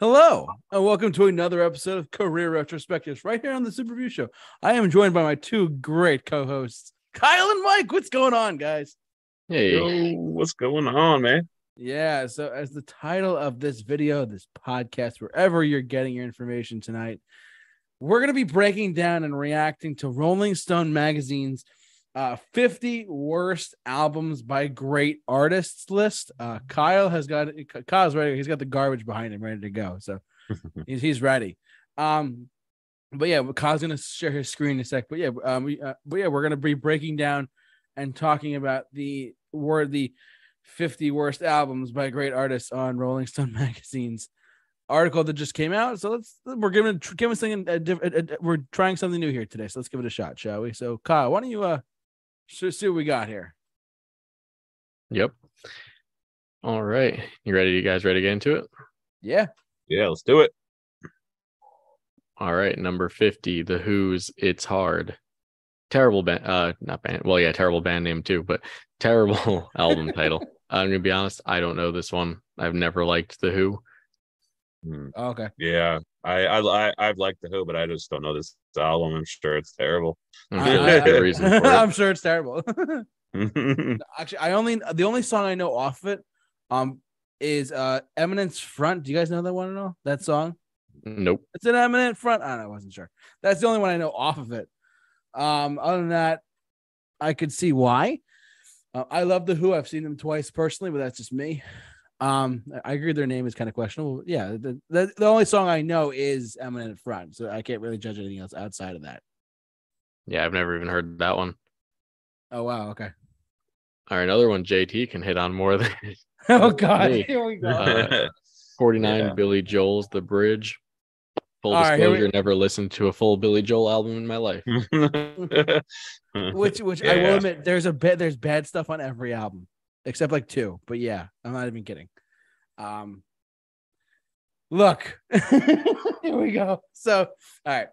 Hello, and welcome to another episode of Career Retrospectives right here on the Super Review Show. I am joined by my two great co hosts, Kyle and Mike. What's going on, guys? Hey, Yo, what's going on, man? Yeah, so as the title of this video, this podcast, wherever you're getting your information tonight, we're going to be breaking down and reacting to Rolling Stone magazine's uh, 50 worst albums by great artists list. Uh, Kyle has got Kyle's ready. He's got the garbage behind him ready to go. So he's, he's ready. Um, but yeah, Kyle's gonna share his screen in a sec. But yeah, um, we, uh, but yeah, we're gonna be breaking down and talking about the word the 50 worst albums by great artists on Rolling Stone magazine's article that just came out. So let's we're giving giving something a, a, a, we're trying something new here today. So let's give it a shot, shall we? So Kyle, why don't you uh so see what we got here? Yep. All right. You ready? You guys ready to get into it? Yeah. Yeah, let's do it. All right. Number 50, The Who's It's Hard. Terrible band, uh, not band. Well, yeah, terrible band name too, but terrible album title. I'm gonna be honest, I don't know this one. I've never liked The Who. Hmm. Oh, okay. Yeah, I, I I I've liked the Who, but I just don't know this album. I'm sure it's terrible. I'm I- sure there's a I- good reason for it. I'm sure it's terrible. Actually, I only the only song I know off of it um is uh Eminence Front. Do you guys know that one at all? That song? Nope. It's an Eminence Front. I don't know, I wasn't sure. That's the only one I know off of it. Um, other than that, I could see why. Uh, I love the Who. I've seen them twice personally, but that's just me. Um, I agree their name is kind of questionable. Yeah, the, the, the only song I know is Eminence Front, so I can't really judge anything else outside of that. Yeah, I've never even heard that one. Oh wow, okay. All right, another one JT can hit on more than Oh god, Hey. here we go. Uh, 49 Yeah. Billy Joel's The Bridge. Full All right, here we- disclosure, never listened to a full Billy Joel album in my life. which which I will admit there's a bit there's bad stuff on every album except like two. But yeah, I'm not even kidding. Um look. Here we go. So all right.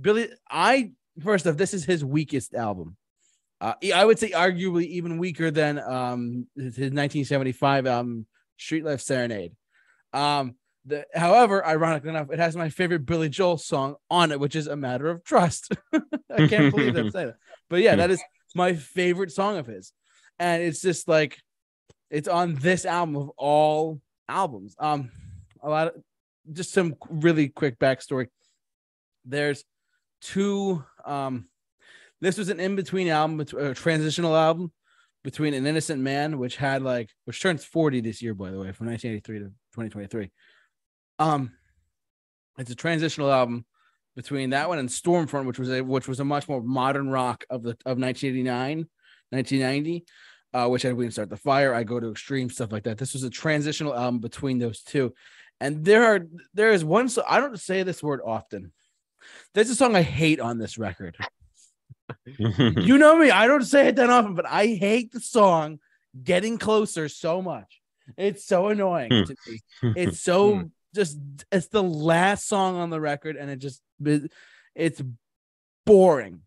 Billy I first off, this is his weakest album. Uh, I would say arguably even weaker than um his his 1975 album Street Life Serenade. Um the, however, ironically enough, it has my favorite Billy Joel song on it, which is "A Matter of Trust." I can't believe I'm saying that, but yeah, that is my favorite song of his, and it's just like it's on this album of all albums. Um, a lot of just some really quick backstory. There's two. Um, this was an in between album, a transitional album between An Innocent Man, which had like which turns 40 this year, by the way, from 1983 to 2023. Um, it's a transitional album between that one and Stormfront, which was a which was a much more modern rock of the of 1989, 1990, uh, which I Can Start the Fire, I Go to Extreme, stuff like that. This was a transitional album between those two. And there are there is one so I don't say this word often. There's a song I hate on this record. you know me, I don't say it that often, but I hate the song Getting Closer so much. It's so annoying Hmm. to me. It's so just it's the last song on the record, and it just it's boring.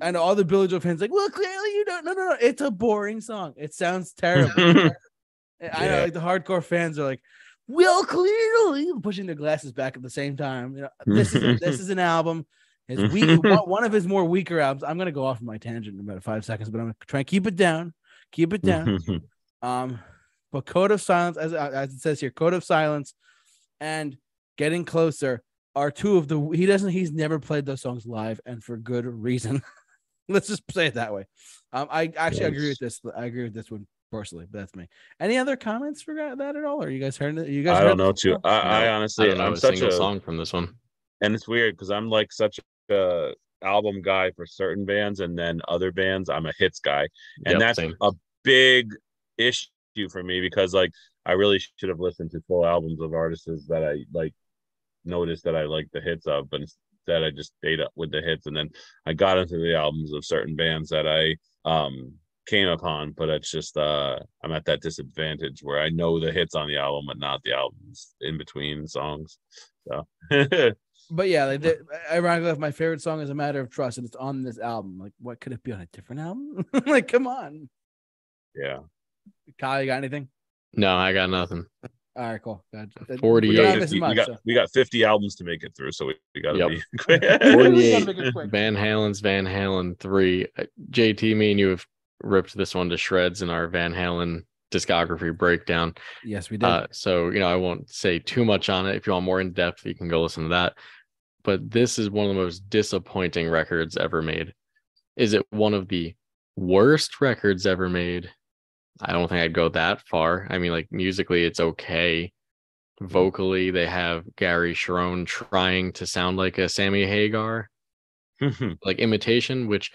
And all the Billy Joel fans like, well, clearly you don't. No, no, no. It's a boring song. It sounds terrible. I know, like the hardcore fans are like, well, clearly pushing their glasses back at the same time. You know, this is a, this is an album. His weak, one, of his more weaker albums. I'm gonna go off on my tangent in about five seconds, but I'm gonna try and keep it down. Keep it down. Um, but Code of Silence, as as it says here, Code of Silence, and Getting Closer are two of the. He doesn't. He's never played those songs live, and for good reason. Let's just say it that way. Um, I actually agree with this. I agree with this one personally, but that's me. Any other comments for that at all? Or you guys heard it? You guys? I heard don't know too. before? I, I honestly, I don't know I'm a such single a, song from this one. and it's weird because I'm like such a album guy for certain bands, and then other bands, I'm a hits guy, and Yep, that's same. a big issue for me because like I really should have listened to full albums of artists that I like noticed that I like the hits of, but instead I just stayed up with the hits, and then I got into the albums of certain bands that I um came upon, but it's just uh I'm at that disadvantage where I know the hits on the album, but not the albums in between songs. So But yeah, like the, ironically, enough, my favorite song is "A Matter of Trust," and it's on this album. Like, what could it be on a different album? like, come on, yeah. Kyle, you got anything? No, I got nothing. All right, cool. Gotcha. We 48. got, 50, missing we, got, so. we got 50 albums to make it through, so we, we got to Yep. be quick. We 48 make it quick. Van Halen's Van Halen 3. Uh, JT, me and you have ripped this one to shreds in our Van Halen discography breakdown. Yes, we did. Uh, so, you know, I won't say too much on it. If you want more in depth, you can go listen to that. But this is one of the most disappointing records ever made. Is it one of the worst records ever made? I don't think I'd go that far. I mean, like musically, it's okay. Vocally, they have Gary Cherone trying to sound like a Sammy Hagar, like imitation, which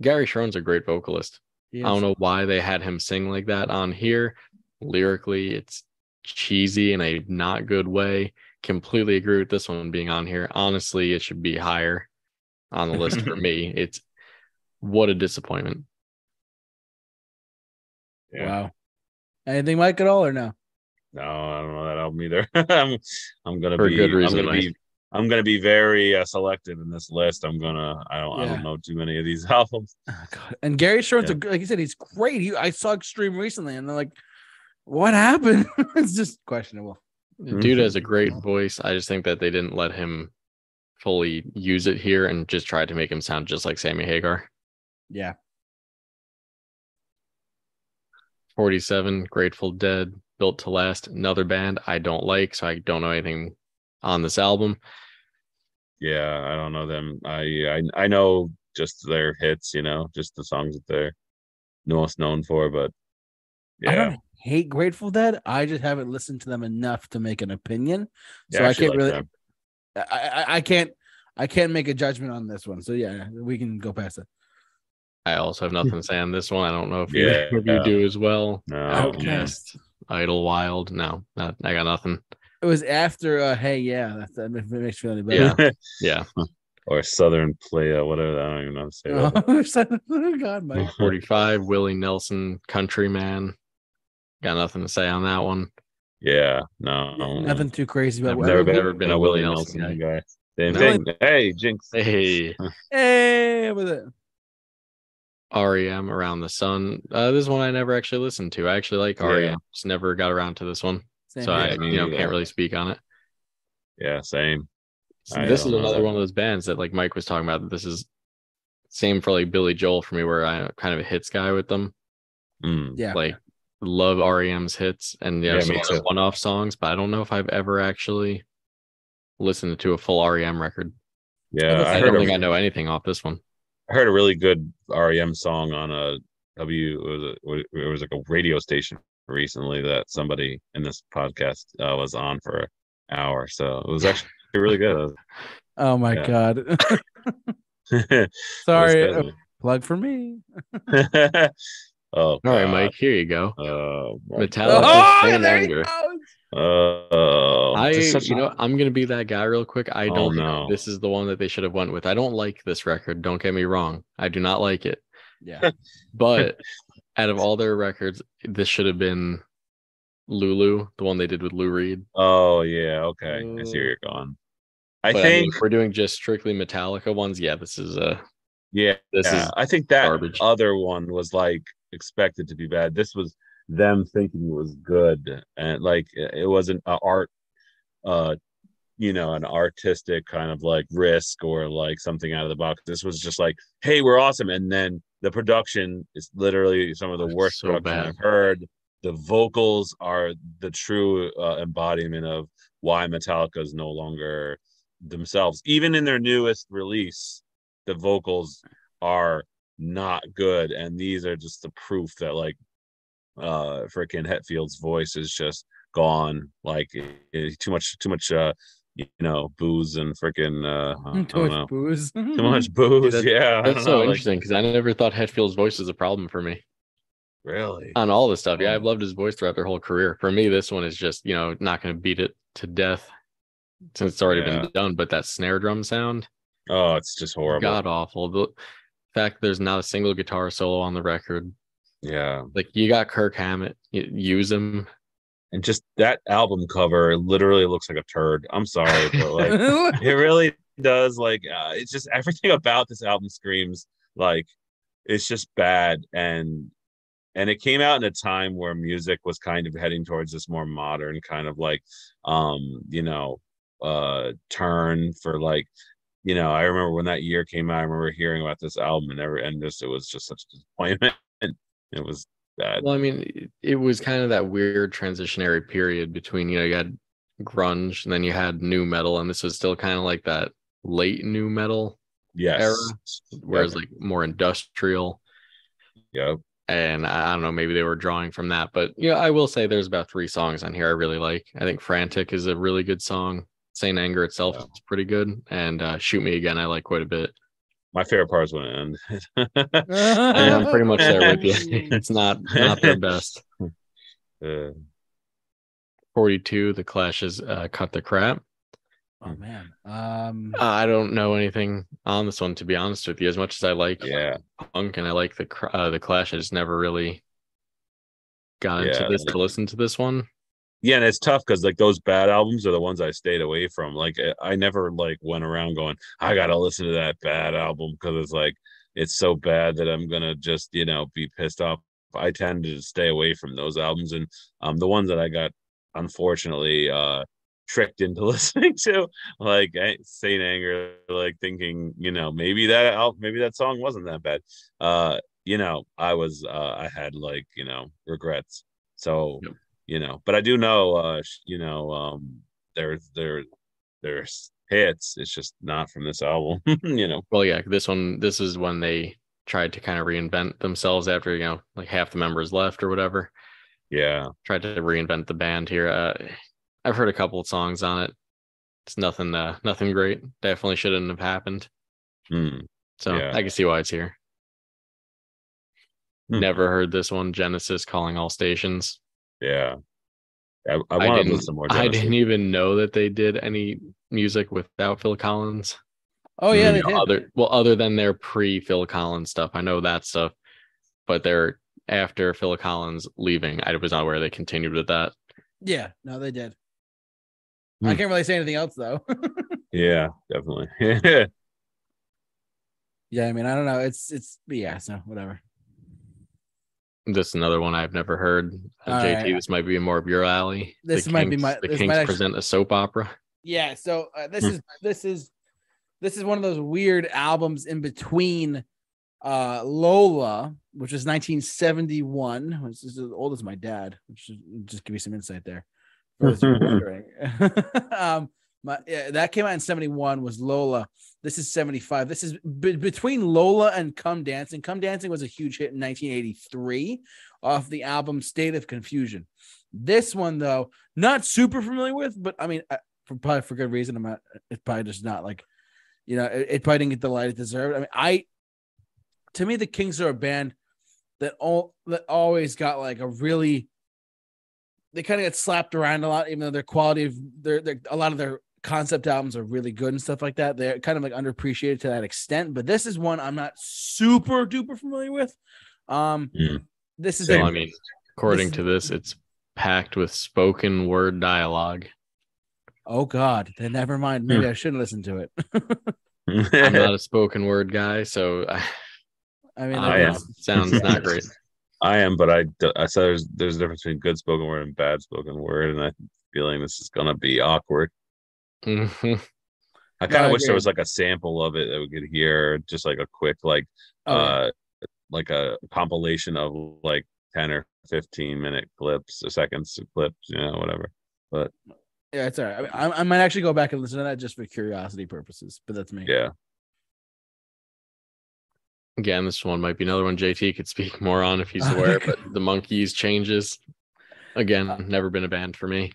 Gary Cherone's a great vocalist. He I don't know why they had him sing like that on here. Lyrically, it's cheesy in a not good way. Completely agree with this one being on here. Honestly, it should be higher on the list for me. It's what a disappointment. Yeah. Wow. Anything Mike at all or no? No, I don't know that album either. I'm, I'm gonna For be. good reason, I'm gonna Mike. be. I'm gonna be very uh, selective in this list. I'm gonna. I don't. I don't know too many of these albums. Oh, God. And Gary Cherone's Yeah. a, like you said, he's great. He, I saw Extreme recently, and they're like, "What happened?" it's just questionable. The Dude has a great voice. I just think that they didn't let him fully use it here and just tried to make him sound just like Sammy Hagar. Yeah. 47, Grateful Dead, Built to Last, another band I don't like, so I don't know anything on this album. Yeah, I don't know them. I I I know just their hits. You know, just the songs that they're most known for. But I yeah, don't hate Grateful Dead. I just haven't listened to them enough to make an opinion. yeah, So I can't like really. I, I I can't. I can't make a judgment on this one. So yeah, we can go past it. I also have nothing to say on this one. I don't know if you, Yeah. if you do as well. No, OutKast, Idlewild. No, not, I got nothing. It was after. uh Hey, yeah, that, that makes me feel any better. Yeah. Yeah. or Southern Playa, whatever. I don't even know how to say that. oh God, Mike. 45, Willie Nelson, Countryman. Got nothing to say on that one. Yeah, no, Nothing too crazy about I've what- never been, never been a Willie Nelson guy. Same No, thing. Hey, Jinx. Hey, Hey, with it. REM Around the Sun. Uh, this is one I never actually listened to. I actually like Yeah. REM. Just never got around to this one. Same so I you know neither. can't really speak on it. Yeah, same. I this is don't know another one of those bands that like Mike was talking about. This is same for like Billy Joel for me, where I'm kind of a hits guy with them. Mm. yeah. Like love REM's hits and yeah, Yeah, some me other too. one-off songs, but I don't know if I've ever actually listened to a full REM record. Yeah, I I I, don't a, think I know anything off this one. I heard a really good REM song on a W. It was, a, it was like a radio station recently that somebody in this podcast uh, was on for an hour. So it was actually really good. Oh my Yeah. God. Sorry. was uh, plug for me. oh, All right, God. Mike, here you go. Oh, Metallica, Oh, there he Anger. goes. Oh, I, you a- know, I'm gonna be that guy real quick. I Oh, don't think no. this is the one that they should have went with. I don't like this record. Don't get me wrong. I do not like it. Yeah. But out of all their records, this should have been Lulu, the one they did with Lou Reed. oh yeah, okay. I see where you're going. I But, I mean, think if we're doing just strictly Metallica ones. Yeah, this is uh yeah, this yeah. is I think that garbage. other one was like expected to be bad. This was them thinking it was good, and like it wasn't a art, uh, you know, an artistic kind of like risk or like something out of the box. This was just like, hey, we're awesome, and then the production is literally some of the worst So production bad. I've heard. The vocals are the true uh, embodiment of why Metallica is no longer themselves. Even in their newest release, the vocals are not good and these are just the proof that like uh freaking hetfield's voice is just gone like it- it- too much too much uh you know booze and freaking uh Too don't know. much booze. too much booze That's- yeah that's so know, interesting because I never thought Hetfield's voice was a problem for me really on all this stuff. Yeah. I've loved his voice throughout their whole career. For me, this one is just you know not going to beat it to death since it's already Yeah. been done. But that snare drum sound, oh it's just horrible god awful. The fact there's not a single guitar solo on the record. Yeah. Like you got Kirk Hammett, use him. and just that album cover literally looks like a turd. I'm sorry but like it really does like uh, it's just everything about this album screams like it's just bad. And and it came out in a time where music was kind of heading towards this more modern kind of like um you know uh turn for like you know i remember when that year came out i remember hearing about this album and never and just it was just such a disappointment it was bad Well, I mean, it- was kind of that weird transitionary period between, you know, you had grunge and then you had nu metal, and this was still kind of like that late nu metal, yes era, whereas like more industrial. yep And I don't know, maybe they were drawing from that, but yeah, I will say there's about three songs on here I really like. I think Frantic is a really good song. Saint Anger itself Yeah. is pretty good, and uh, Shoot Me Again I like quite a bit. My favorite part is when it ended And I'm pretty much there with you. It's not not their best. Uh, 42, The clashes uh, Cut the Crap. Oh man. Um Uh, I don't know anything on this one to be honest with you. As much as I like yeah punk and I like the cr- uh, the Clash, I just never really got into this to listen to this one. Yeah and it's tough because like those bad albums are the ones i stayed away from like i I never like went around going i gotta listen to that bad album because it's like it's so bad that i'm gonna just you know be pissed off. I tend to stay away from those albums and um the ones that i got unfortunately uh tricked into listening to like eh, saint anger like thinking you know maybe that maybe that song wasn't that bad. Uh you know i was uh i had like you know regrets. So Yep. You know but i do know uh you know um there's there there's hits it's just not from this album you know Well, yeah, this one, this is when they tried to kind of reinvent themselves after you know like half the members left or whatever. yeah Tried to reinvent the band here. Uh, I've heard a couple of songs on it. It's nothing, uh, nothing great. Definitely shouldn't have happened. Hmm. So Yeah. I can see why it's here. Hmm. Never heard this one. Genesis calling all stations. Yeah i, I I to didn't. listen more I didn't even know that they did any music without Phil Collins. Oh yeah, they know, did. other well, other than their pre Phil Collins stuff, I know that stuff. But they're after Phil Collins leaving, I was not aware they continued with that. Yeah, no, they did. Hmm. I can't really say anything else though. yeah definitely yeah, I mean, I don't know. It's it's yeah, so whatever. This is another one I've never heard. Uh, JT, right. this might be more of your alley. This The might be my- The this Kinks might actually- present a soap opera. Yeah, so uh, this Hmm. is this is this is one of those weird albums in between uh Lola, which is 1971, which is as old as my dad, which is, just give you some insight there. For those who are wondering. um my yeah, that came out in 71 was Lola. This is 75. This is be- between Lola and Come Dancing. Come Dancing was a huge hit in 1983 off the album State of Confusion. This one though, not super familiar with, but I mean, I, for probably for good reason. I'm not. It's probably just not like, you know, it, it probably didn't get the light it deserved. I mean, I, to me, the Kinks are a band that all that always got like a really. They kind of get slapped around a lot, even though their quality of their, their a lot of their concept albums are really good and stuff like that. They're kind of like underappreciated to that extent. But this is one I'm not super duper familiar with. Um, Mm. this is Same. a, I mean, according This to this, it's packed with spoken word dialogue. oh god, then never mind. Maybe I shouldn't listen to it. I'm not a spoken word guy, so I, I mean, I I like, don't am. sounds not great. I am, but I I said there's there's a difference between good spoken word and bad spoken word, and I'm feeling this is gonna be awkward. Mhm. I kind I of wish there was like a sample of it that we could hear, just like a quick like oh, yeah. uh like a compilation of like 10 or 15 minute clips or seconds of clips, you know, whatever. But Yeah, it's all right. I, mean, I, I might actually go back and listen to that just for curiosity purposes, but that's me. yeah. Again, this one might be another one JT could speak more on if he's aware, but the Monkees changes. Again, never been a band for me.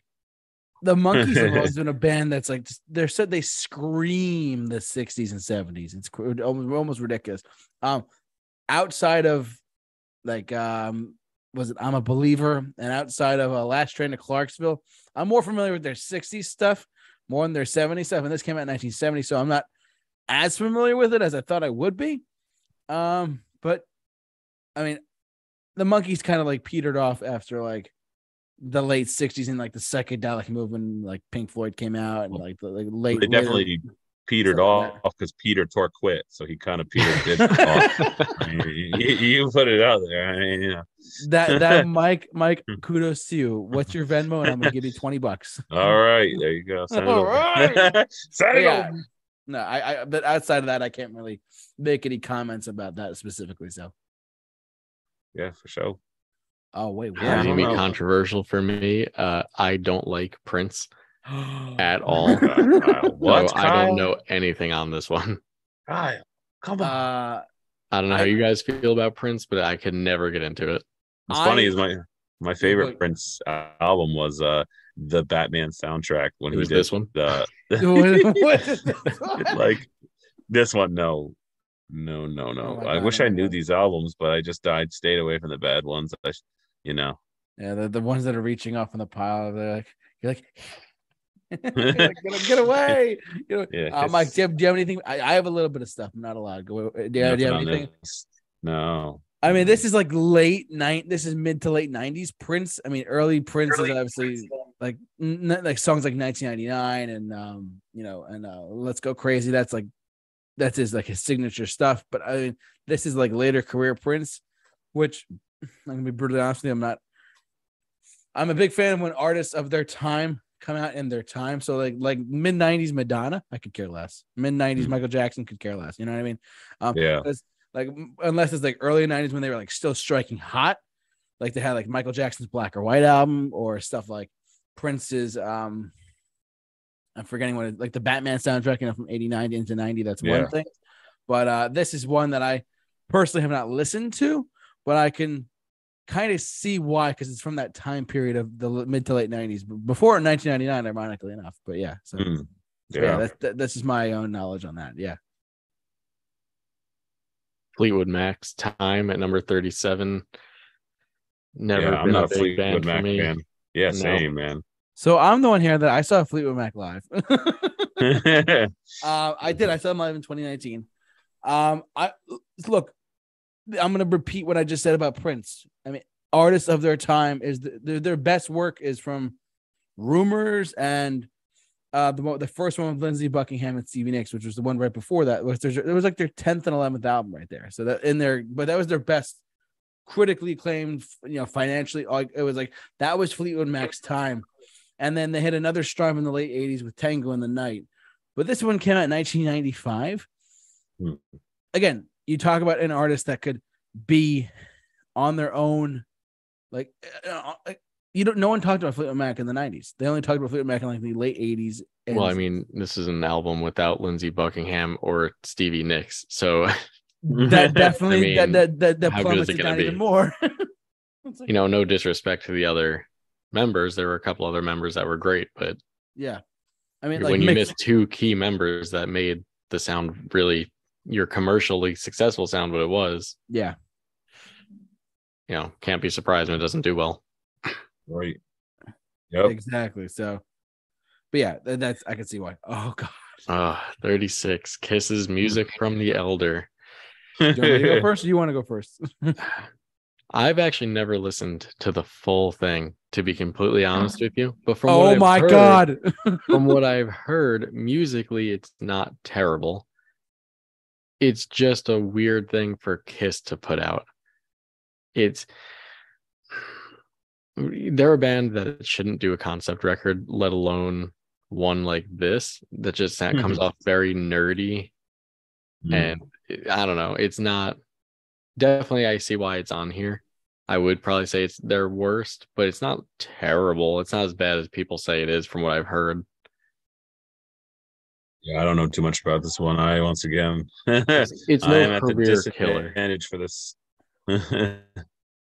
The Monkees have always been a band that's like they're said they scream the 60s and 70s. It's almost, almost ridiculous. Um, outside of like um, was it I'm a believer, and outside of uh, Last Train to Clarksville, I'm more familiar with their 60s stuff more than their 70s stuff. And this came out in 1970, so I'm not as familiar with it as I thought I would be. Um, but I mean, the Monkees kind of like petered off after like the late 60s and like the psychedelic movement, like Pink Floyd came out and like the like, late They later- definitely petered off because Peter Tork quit, so he kind of petered it off. I mean, you, you put it out there. I mean, you know. that that Mike Mike hmm. kudos to you. What's your Venmo? And I'm gonna give you 20 bucks. All right, there you go. Send it All over. it Yeah. over. No, I, I but outside of that, I can't really make any comments about that specifically. So Yeah, for sure. Oh wait, Yeah, I Maybe don't what? know. controversial for me. Uh, I don't like Prince at all. God, What? So I don't know anything on this one. Kyle, come on. uh I don't know how you guys feel about Prince, but I could never get into it. What's funny I- is my my favorite Look- Prince album was uh the Batman soundtrack when he was did this one? the what- what is this? like this one. No, no, no, no. Oh my I God, wish I knew God. these albums, but I just I stayed away from the bad ones. I, sh- you know, yeah, the, the ones that are reaching off in the pile, they're like you're like, you're get, get away. You know, yeah. uh, Mike, do you, have, do you have anything? I, I have a little bit of stuff. I'm not allowed. Go. Do you, do you have anything? this. No. I mean, this is like late night. This is mid to late '90s Prince. I mean, early Prince is obviously like n- like songs like 1999 and um you know and uh Let's Go Crazy. That's like that's his like his signature stuff. But I mean, this is like later career Prince, which I'm gonna be brutally honest with you. I'm not. I'm a big fan of when artists of their time come out in their time. So like like mid '90s Madonna, I could care less. Mid '90s Hmm. Michael Jackson could care less. You know what I mean? Um, Yeah. like unless it's like early 90s when they were like still striking hot like they had like michael jackson's black or white album or stuff like prince's um i'm forgetting what it, like the batman soundtrack you know from 89 into 90 that's Yeah. one thing but uh this is one that i personally have not listened to but i can kind of see why because it's from that time period of the mid to late 90s before 1999 ironically enough but yeah so, Mm. so yeah, Yeah. that's that, that's just my own knowledge on that yeah Fleetwood Mac's time at number 37. Never yeah, I'm not a a big Fleetwood band for Mac me. fan. Yeah, No. same man. so i'm the one here that i saw fleetwood mac live Uh, I did. I saw them live in 2019. Um, I look. I'm gonna repeat what I just said about Prince. I mean, artists of their time is the, their their best work is from Rumors and uh the the first one with Lindsey Buckingham and Stevie Nicks, which was the one right before that. Was there's it was like their 10th and 11th album right there. So that in there, but that was their best critically acclaimed, you know, financially. It was like that was Fleetwood Mac's time. And then they hit another stride in the late 80s with Tango in the Night. But this one came out in 1995. Hmm. Again, you talk about an artist that could be on their own. Like, uh, uh, you don't, no one talked about Fleetwood Mac in the 90s. They only talked about Fleetwood Mac in like the late 80s. and- Well, I mean, this is an album without Lindsey Buckingham or Stevie Nicks. So, that definitely, I mean, that, that, that, that how good is plummets it it gonna down be? even more. Like- you know, no disrespect to the other members. There were a couple other members that were great, but yeah. I mean, like, when you Mick- miss two key members that made the sound really your commercially successful sound what it was, yeah. you know, can't be surprised when it doesn't do well. right. Yep. Exactly. So, but yeah, that's I can see why. Oh god, Uh 36 Kiss's music from the elder. do you want to go first? Or you want to go first? I've actually never listened to the full thing, to be completely honest with you. But from oh I've my heard- god. from what I've heard, musically, it's not terrible. It's just a weird thing for Kiss to put out. It's they're a band that shouldn't do a concept record, let alone one like this that just that comes off very nerdy Mm. and I don't know. It's not definitely. I see why it's on here. I would probably say it's their worst, but it's not terrible. It's not as bad as people say it is, from what I've heard. Yeah, I don't know too much about this one. I once again, It's I am no at the killer. disadvantage for this.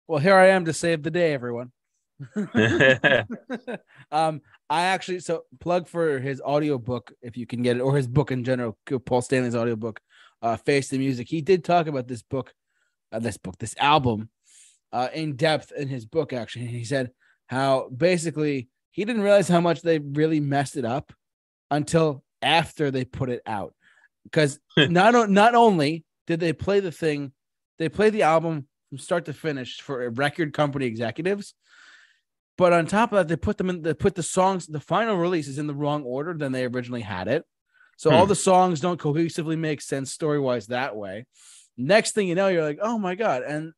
well, here I am to save the day, everyone. um, I actually so plug for his audiobook if you can get it, or his book in general, Paul Stanley's audiobook, uh, Face the Music. He did talk about this book, uh, this book, this album, uh, in depth in his book. Actually, he said how basically he didn't realize how much they really messed it up until after they put it out, because not not only did they play the thing, they played the album from start to finish for a record company executives. But on top of that, they put them in. They put the songs. The final release is in the wrong order than they originally had it. So all Hmm. the songs don't cohesively make sense story wise that way. Next thing you know, you're like, oh my god! And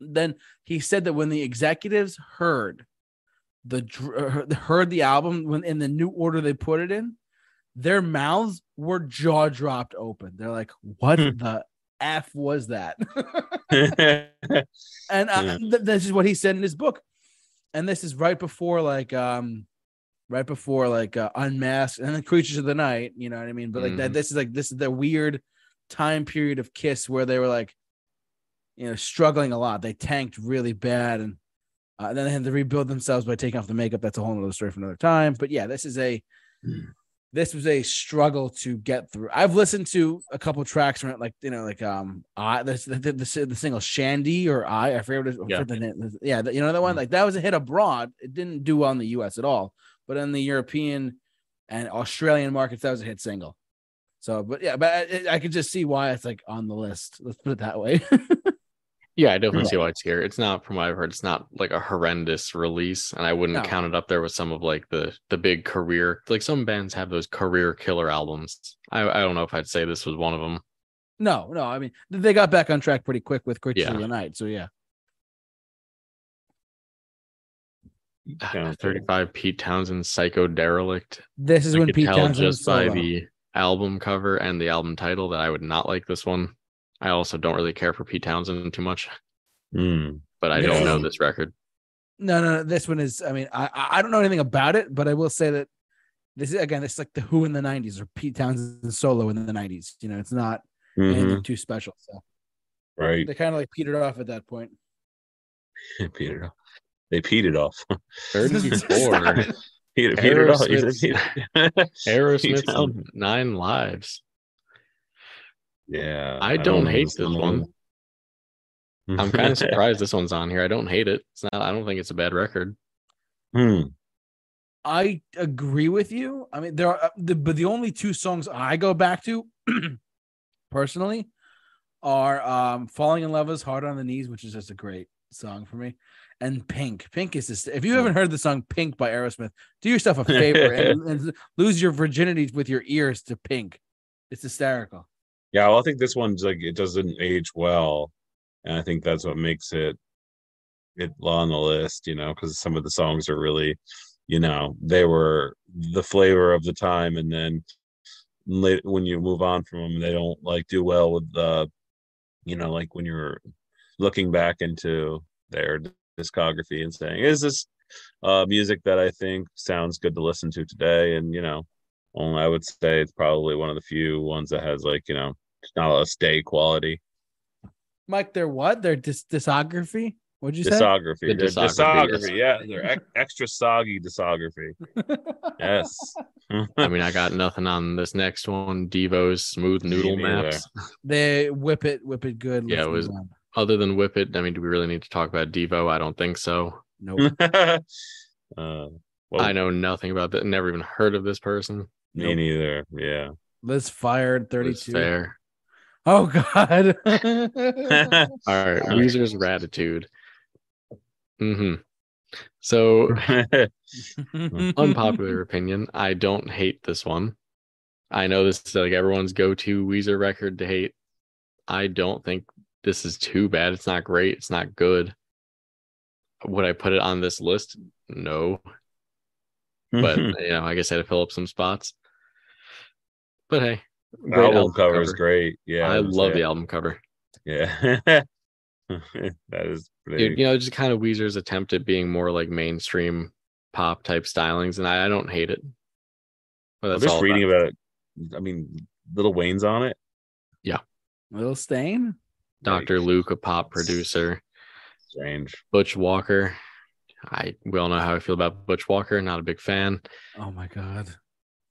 then he said that when the executives heard the heard the album when in the new order they put it in, their mouths were jaw dropped open. They're like, "What Hmm. the f was that?" and uh, th- this is what he said in his book and this is right before like um right before like uh, unmasked and then creatures of the night you know what i mean but like that Mhm. this is like this is the weird time period of kiss where they were like you know struggling a lot they tanked really bad and uh, then they had to rebuild themselves by taking off the makeup that's a whole other story for another time but yeah this is a this was a struggle to get through. I've listened to a couple tracks from it, like you know, like um, I the the, the, the single Shandi or I, I forget what Yeah. the name. Yeah, you know that one. Mhm. Like that was a hit abroad. It didn't do well in the U.S. at all, but in the European and Australian markets, that was a hit single. So, but yeah, but I, I could just see why it's like on the list. Let's put it that way. Yeah, I definitely see why it's here. It's not from what I've heard, it's not like a horrendous release. And I wouldn't No. count it up there with some of like the the big career like some bands have those career killer albums. I, I don't know if I'd say this was one of them. no, no, I mean they got back on track pretty quick with Creatures Yeah. of the Night. So yeah, Yeah. 35 Pete Townshend Psycho Derelict. this is I when Pete Townshend was just by the album cover and the album title that I would not like this one. I also don't really care for Pete Townshend too much, Mm. but I don't know this record. No, no, no. This one is. I mean, I I I don't know anything about it, but I will say that this is again. It's like the Who in the '90s or Pete Townshend solo in the '90s. You know, it's not Mhm. anything too special. So Right. they kind of like petered off at that point. Petered off. They peed it off. 34. Peter, petered off. You said Aerosmith's- petered- Aerosmith's Nine Lives. Yeah. I don't know hate this this one. one. I'm kind of surprised this one's on here. I don't hate it. It's not. I don't think it's a bad record. Hmm. I agree with you. I mean, there are, uh, the, but the only two songs I go back to personally are um, "Falling in Love" is "Hard on the Knees," which is just a great song for me, and "Pink." Pink is just if you haven't heard the song "Pink" by Aerosmith, do yourself a favor and, and lose your virginity with your ears to "Pink." It's hysterical. Yeah, well, I think this one's like it doesn't age well, and I think that's what makes it it on the list. You know, because some of the songs are really, you know, they were the flavor of the time, and then late when you move on from them, they don't like do well with the, you know, like when you're looking back into their discography and saying, "Is this uh music that I think sounds good to listen to today?" And you know, only I would say it's probably one of the few ones that has like you know not a stay quality Mike, their what? Their dis- discography? What'd you say? discography. The Their discography, discography, yeah, their ex- extra soggy discography. Yes. I mean, I got nothing on this next one. Devo's Smooth Noodle. Maps. they whip it, whip it good. Yeah, it was- move on. Other than Whip It, I mean, do we really need to talk about Devo? I don't think so. Nope. uh, well, I know nothing about that. Never even heard of this person. me Nope. neither. Yeah. Liz Phair It's 32. fair. Oh God. All right, Alright. Weezer's Gratitude. Mm-hmm. So, unpopular opinion. I don't hate this one. I know this is like everyone's go-to Weezer record to hate. I don't think this is too bad. It's not great. It's not good. Would I put it on this list? No. But you know, like I had to fill up some spots. But hey, the great album cover is great. Yeah. I love say. the album cover. Yeah. that is pretty. Dude, you know, just kind of Weezer's attempt at being more like mainstream pop type stylings, and I, I don't hate it. But I'm just all reading about- about it. I mean, Little Wayne's on it. Yeah, Little stain. Dr. Luke, a pop producer, Strange. Butch Walker. I we all know how I feel about Butch Walker. Not a big fan, Oh my God.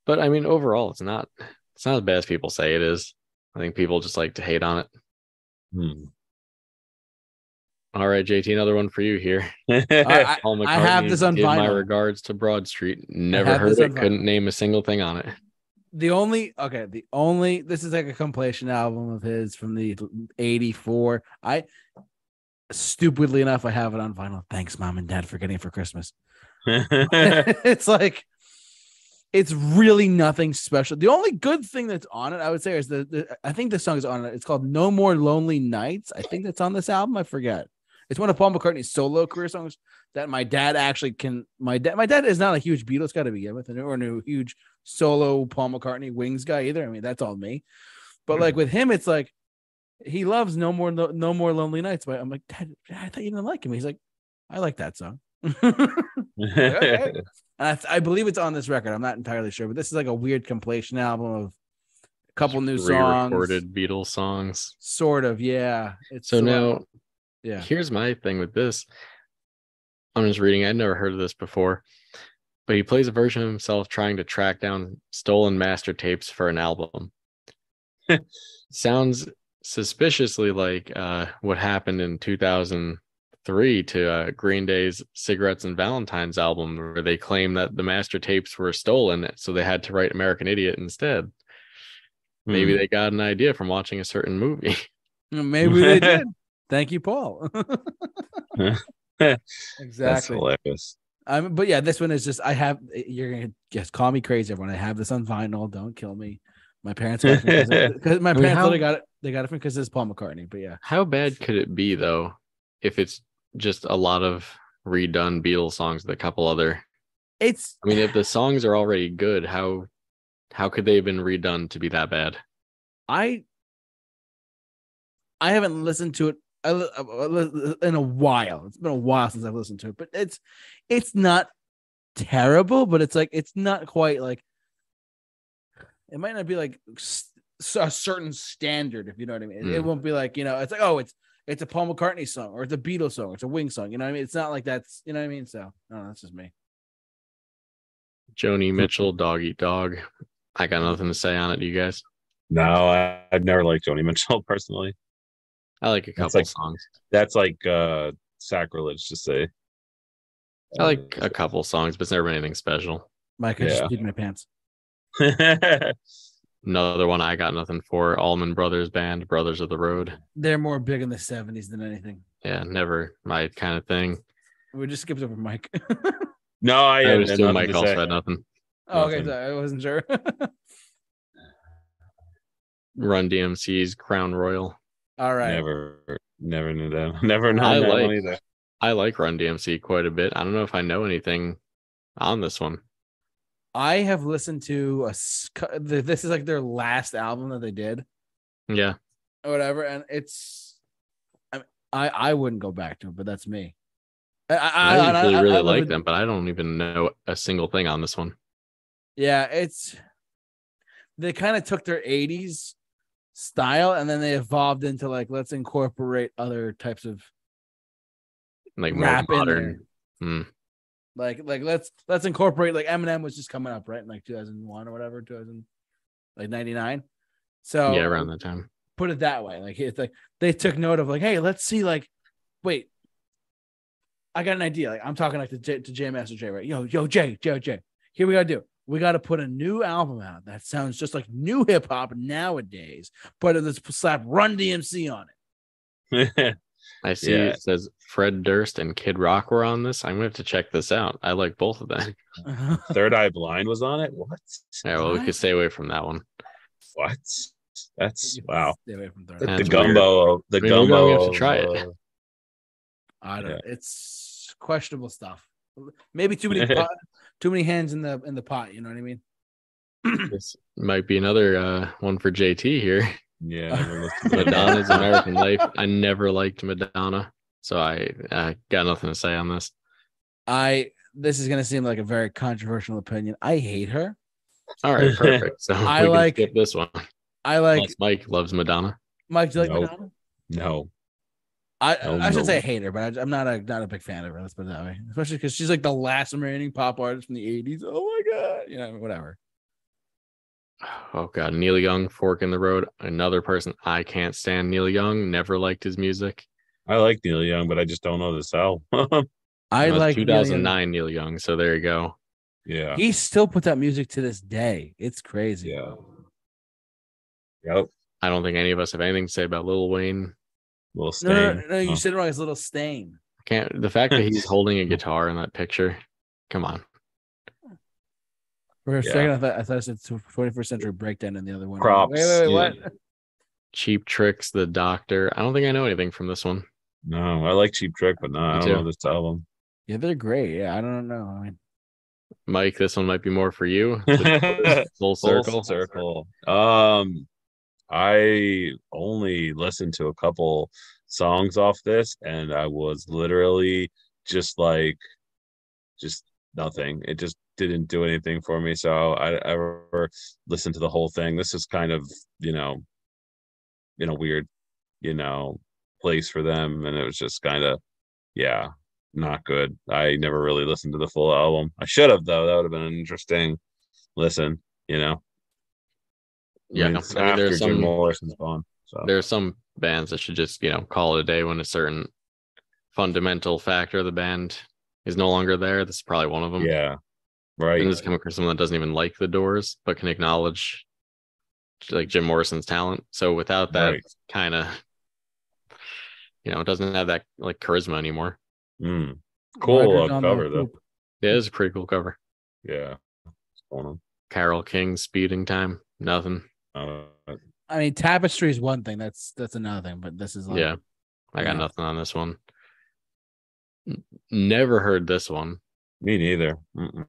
but I mean, overall, it's not it's not as bad as people say it is. I think people just like to hate on it. Hmm. All right, JT, another one for you here. I- Paul McCartney. I have this on give my vinyl. regards to Broad Street. Never heard this it. on. Couldn't name a single thing on it. The only okay, the only this is like a compilation album of his from the 84. I stupidly enough, I have it on vinyl. Thanks, mom and dad, for getting it for Christmas. it's like it's really nothing special. The only good thing that's on it, I would say, is the, the I think the song is on it. It's called "No More Lonely Nights." I think that's on this album. I forget. It's one of Paul McCartney's solo career songs that my dad actually can. My dad, my dad is not a huge Beatles guy to begin with, and or a huge solo Paul McCartney Wings guy either. I mean, that's all me. But hmm. like with him, it's like he loves "No More No, no More Lonely Nights." But I'm like, Dad, I thought you didn't like him. He's like, I like that song. I, I, believe it's on this record. I'm not entirely sure, but this is like a weird compilation album of a couple new songs, recorded Beatles songs. Sort of, yeah. It's so now, yeah. Here's my thing with this. I'm just reading. I'd never heard of this before, but he plays a version of himself trying to track down stolen master tapes for an album. Sounds suspiciously like uh, what happened in 2000 three to uh, Green Day's Cigarettes and Valentines album, where they claim that the master tapes were stolen, so they had to write American Idiot instead. Maybe hmm. they got an idea from watching a certain movie. Maybe they did. Thank you, Paul. exactly. Um, but yeah, this one is just I have you're gonna just call me crazy, everyone. I have this on vinyl. Don't kill me. My parents got it because my parents I mean, how, got it. They got it from because it's Paul McCartney. But yeah, how bad could it be though if it's just a lot of redone Beatles songs with a couple other. It's. I mean, if the songs are already good, how how could they have been redone to be that bad? I I haven't listened to it in a while. It's been a while since I've listened to it, but it's it's not terrible, but it's like it's not quite like it might not be like a certain standard, if you know what I mean. Mm. It hmm. won't be like you know, it's like oh, it's it's a Paul McCartney song or it's a Beatles song, it's a Wing song. You know what I mean? It's not like that's you know what I mean. So no, that's just me. Joni Mitchell, Dog Eat Dog. I got nothing to say on it. You guys? No, I, have never liked Joni Mitchell personally. I like a couple like, songs. That's like uh sacrilege to say. I like a couple songs, but it's never been anything special. Mike, I yeah. just peed my pants. Another one I got nothing for Allman Brothers Band, Brothers of the Road. They're more big in the 70s than anything. Yeah, never my kind of thing. We just skipped over Mike. no, I, I was still Mike also had nothing. Oh, okay, so I wasn't sure. Run DMC's Crown Royal. All right. Never, never knew that. Never know I that like, one either. I like Run DMC quite a bit. I don't know if I know anything on this one. I have listened to a this is like their last album that they did. Yeah. Or whatever. And it's I I, I wouldn't go back to it, but that's me. I, I, I actually really like them, but I don't even know a single thing on this one. Yeah, it's they kind of took their 80s style and then they evolved into like let's incorporate other types of like rap modern. Mm. Like, like let's let's incorporate like Eminem was just coming up right in like 2001 or whatever, 2000 like 99. So yeah, around that time. Put it that way. Like it's like they took note of like, hey, let's see. Like, wait, I got an idea. Like I'm talking like to J, to J Master J, right? Yo, yo, Jay, Jay, Jay. Here we gotta do. We got to put a new album out that sounds just like new hip hop nowadays, but let's slap Run DMC on it. I see yeah. it says Fred Durst and Kid Rock were on this. I'm gonna have to check this out. I like both of them. Third Eye Blind was on it. What? Yeah, well, what? we could stay away from that one. What? That's wow. Stay away from Third The, the gumbo. The I mean, gumbo. We have to try it. I don't. Yeah. It's questionable stuff. Maybe too many pot, too many hands in the in the pot. You know what I mean? this might be another uh, one for JT here. Yeah, Madonna's American Life. I never liked Madonna, so I, I got nothing to say on this. I this is gonna seem like a very controversial opinion. I hate her. All right, perfect. So I like this one. I like Unless Mike loves Madonna. Mike, do you like nope. Madonna? No. I no, I should no. say I hate her, but I, am not a not a big fan of her. Let's put it that way. Especially because she's like the last remaining pop artist from the '80s. Oh my god, you know, whatever oh god, Neil Young, Fork in the Road. Another person I can't stand. Neil Young, never liked his music. I like Neil Young, but I just don't know the style. I like 2009 Neil Young. Neil Young. So there you go. Yeah, he still puts out music to this day. It's crazy. Yeah. Yep. I don't think any of us have anything to say about Lil Wayne. Little stain. No, no, no, you oh. said it wrong. It's little stain. Can't the fact that he's holding a guitar in that picture? Come on. For a Yeah. second, I thought I thought I said 21st century breakdown in the other one. Props, Wait, wait, wait, yeah. what? Cheap Tricks, The Doctor. I don't think I know anything from this one. No, I like Cheap Trick, but no, I don't too. know this album. Yeah, they're great. Yeah, I don't know. I mean, Mike, this one might be more for you. Full circle. Full circle. Um, I only listened to a couple songs off this, and I was literally just like, just nothing. It just didn't do anything for me. So I I ever listened to the whole thing. This is kind of you know, in a weird, you know, place for them, and it was just kind of, yeah, not good. I never really listened to the full album. I should have though. That would have been an interesting listen. You know. Yeah, I mean, after there's Jim some- Morrison's gone. So There are some bands that should just, you know, call it a day when a certain fundamental factor of the band is no longer there. This is probably one of them. yeah, right. And just come across someone that doesn't even like the doors, but can acknowledge like Jim Morrison's talent. So without that Right. kind of, you know, it doesn't have that like charisma anymore. Mm. Cool uh, cover though. hoop. Yeah, it is a pretty cool cover. Yeah. What's going on? Carole King, Speeding Time, nothing. Uh, I mean, tapestry is one thing. That's that's another thing. But this is like, Yeah, I got Yeah. nothing on this one. Never heard this one. me neither. Mm-mm.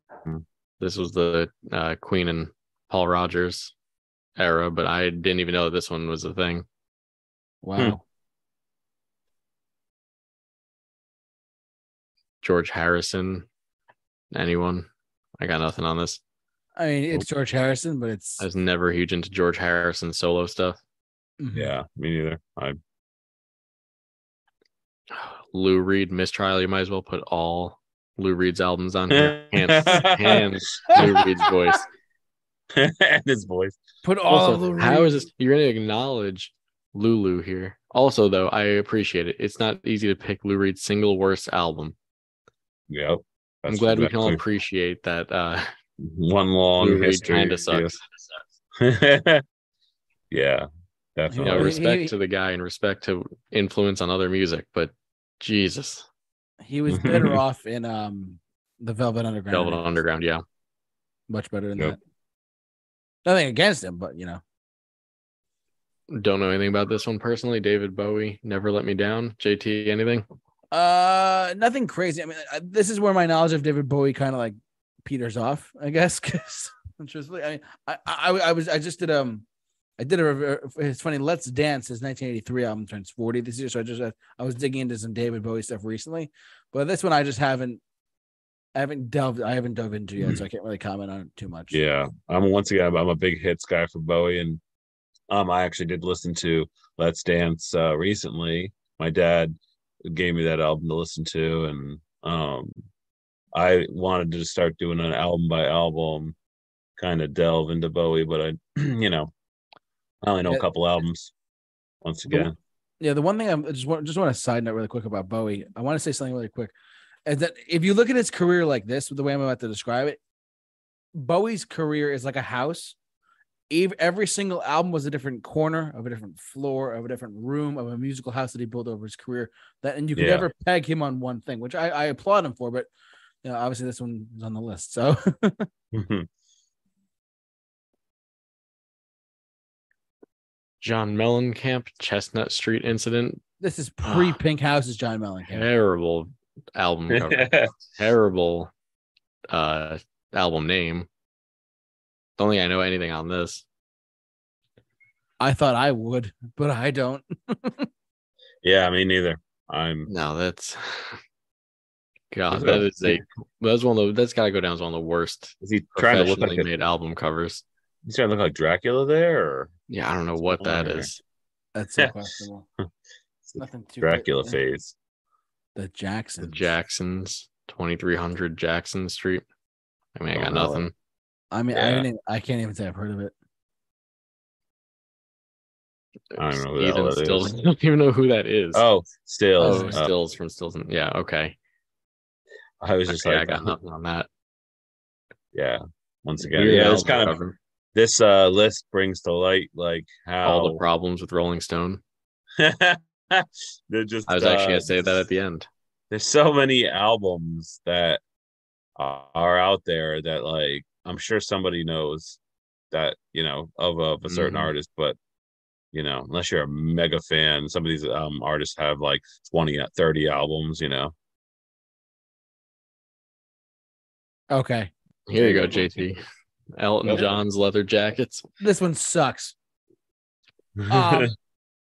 This was the uh, Queen and Paul Rodgers era, but I didn't even know that this one was a thing. wow. George Harrison, anyone? I got nothing on this. I mean, it's George Harrison, but it's I was never huge into George Harrison solo stuff. mhm. Yeah, me neither. I Lou Reed, Mistrial. You might as well put all Lou Reed's albums on here. Hands, hands, Lou Reed's voice. and his voice. Put all Also, of the how re- is this? You're going to acknowledge Lulu here. Also, though, I appreciate it. It's not easy to pick Lou Reed's single worst album. Yep. I'm That's glad we can all appreciate that. Uh, one long Lou Reed history. kind of sucks. Yeah, yeah You definitely. know, he- respect he- to the guy and respect to influence on other music, but Jesus, He was better off in um the Velvet Underground. Velvet days. Underground, yeah. much better than Yep. that. Nothing against him, but you know, Don't know anything about this one personally. David Bowie, Never Let Me Down. JT, anything? uh, nothing crazy. I mean, I, this is where my knowledge of David Bowie kind of like peters off, I guess. Because truthfully, I mean, I, I I was I just did um. I did a. rev- It's funny. Let's Dance. His 1983 album turns 40 this year, so I just I was digging into some David Bowie stuff recently, but this one I just haven't. I haven't delved. I haven't dove into yet, so I can't really comment on it too much. Yeah, I'm once again I'm a big hits guy for Bowie, and um I actually did listen to Let's Dance uh, recently. My dad gave me that album to listen to, and um I wanted to start doing an album by album kind of delve into Bowie, but I you know I only know Yeah. a couple albums. Once again, Yeah, the one thing I'm just want just want to side note really quick about Bowie. I want to say something really quick. Is that if you look at his career like this, the way I'm about to describe it, Bowie's career is like a house. Ev- Every single album was a different corner of a different floor of a different room of a musical house that he built over his career. That and you could Yeah. never peg him on one thing, which I, I applaud him for. But you know, obviously this one is on the list. So mm-hmm. John Mellencamp, Chestnut Street Incident. this is pre Pink Houses John Mellencamp. Terrible album cover. Terrible uh album name. Don't think I know anything on this. I thought I would, but I don't. yeah, me neither. I'm No, that's God, Is it that a- that's one of the that's gotta go down as one of the worst is he trying to look professionally like a, made album covers. He's trying to look like Dracula there or Yeah, I don't know what that Whatever. That's so questionable. Nothing too Dracula yeah. phase. The Jackson. The Jacksons, twenty three hundred Jackson Street. I mean, I got Don't nothing. I mean, I, Yeah. haven't even- I can't even say I've heard of it. I don't know who the Even that Stills. is. I don't even know who that is. Oh, Stills. Oh, uh, Stills from Stills. and- Yeah, okay. I was just Okay, like, I got nothing on that. yeah. Once again, Weird yeah, it's kind of cover. This uh list brings to light like how all the problems with Rolling Stone. they're just. I was actually uh, gonna say that at the end. There's so many albums that are out there that like I'm sure somebody knows that you know of of a certain Mhm. artist, but you know, unless you're a mega fan, some of these um artists have like 20, 30 albums. You know, Okay. Here you go, There JT. Elton Yep. John's leather jackets. This one sucks. Um,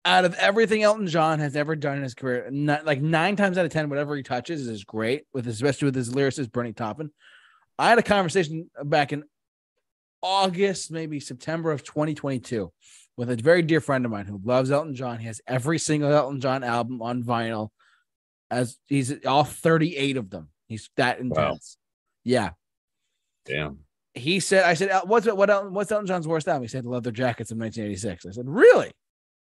out of everything Elton John has ever done in his career, not, like nine times out of ten, whatever he touches is great. With especially with his lyricist Bernie Taupin. I had a conversation back in August, maybe September of 2022, with a very dear friend of mine who loves Elton John. He has every single Elton John album on vinyl, as he's all 38 of them. He's that intense. Yeah. Damn. He said, I said, uh, what's what El- what's Elton John's worst album? He said Leather Jackets of 1986. I said, really?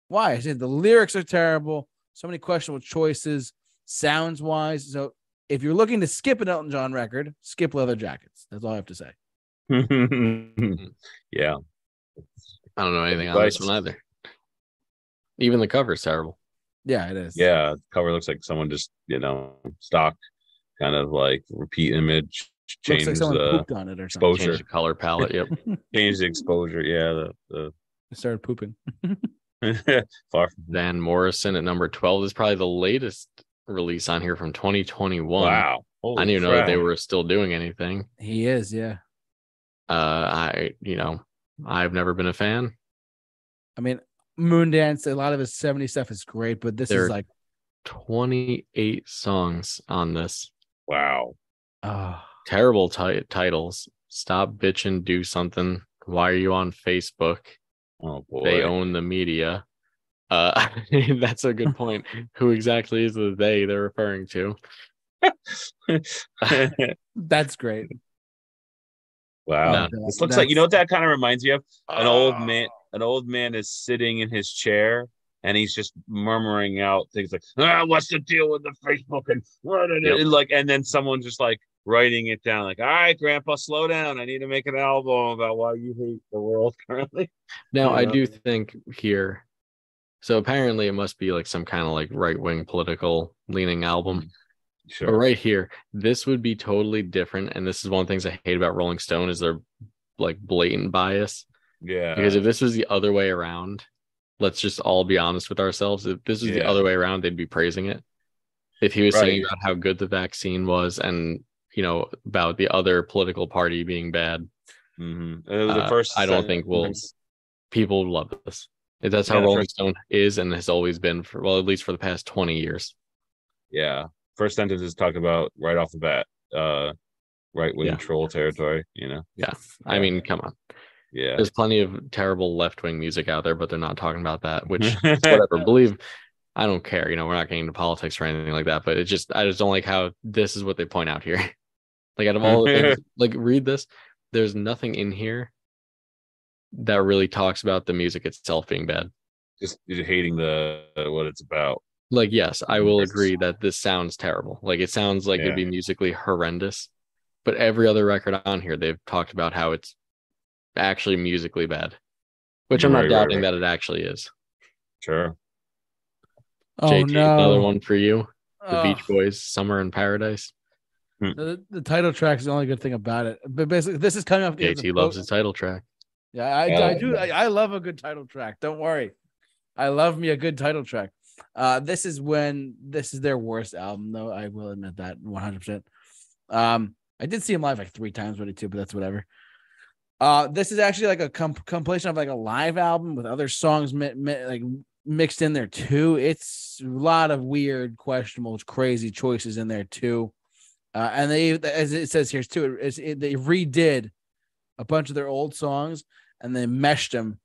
Why? I said the lyrics are terrible, so many questionable choices, sounds wise. So if you're looking to skip an Elton John record, skip Leather Jackets. That's all I have to say. yeah. I don't know anything on this one either. Even the cover's terrible. Yeah, it is. Yeah. Cover looks like someone just, you know, stock kind of like repeat image, looks change like someone the pooped on it or something. exposure. Change the color palette. Yep. change the exposure. Yeah. The, It started pooping. far from Van Morrison at number 12 is probably the latest release on here from 2021. wow. I didn't even know that they were still doing anything. He is, yeah. Uh, I, you know, I've never been a fan. I mean, Moondance, a lot of his 70 stuff is great, but this They're- is like, 28 songs on this. Wow. oh, Terrible ti- titles. Stop bitching, do something. Why are you on Facebook? Oh boy. They own the media. Uh, that's a good point. Who exactly is the they they're referring to? that's great. wow. No. this looks like you know what that kind of reminds me of? An old Oh. man an old man is sitting in his chair and he's just murmuring out things like, ah, what's the deal with the Facebook and what and Yep. like and then someone just like writing it down, like, all right, grandpa, slow down. I need to make an album about why you hate the world currently. Now, I do think here. So apparently, it must be like some kind of like right wing political leaning album. But Sure. right here, this would be totally different. And this is one of the things I hate about Rolling Stone is their like blatant bias. Yeah. Because if this was the other way around, let's just all be honest with ourselves. If this was the other way around, they'd be praising it. If he was saying about how good the vaccine was and you know about the other political party being bad, Mhm. Uh, the uh, first I don't think we'll people love this. That's how Yeah, Rolling first- Stone is and has always been for well, at least for the past 20 years. yeah. First sentence is talked about right off the bat. Uh right wing Yeah. troll territory, you know. I Yeah. I mean, come on. Yeah. There's plenty of terrible left wing music out there, but they're not talking about that, which whatever. Believe I don't care. You know, we're not getting into politics or anything like that, but it just I just don't like how this is what they point out here. like out of all the things, like read this, there's nothing in here that really talks about the music itself being bad. just hating the what it's about. Like, yes, I will Versus- agree that this sounds terrible. Like it sounds like Yeah. it'd be musically horrendous. But every other record on here, they've talked about how it's actually musically bad. Which I'm Right, not right, doubting right. that it actually is. Sure. Oh, JT, no. another one for you. The Oh. Beach Boys, Summer in Paradise. The, the title track is the only good thing about it. But basically, this is coming off the JT loves his title track. Yeah, I, Yeah. I do. I, I love a good title track. Don't worry. I love me a good title track. Uh, this is when this is their worst album, though. I will admit that 100%. Um, I did see him live like three times with it too, but that's whatever. Uh, this is actually like a comp- compilation of like a live album with other songs mi- mi- like mixed in there too. It's a lot of weird, questionable, crazy choices in there too. Uh, and they, as it says here too, it's, it, they redid a bunch of their old songs and they meshed them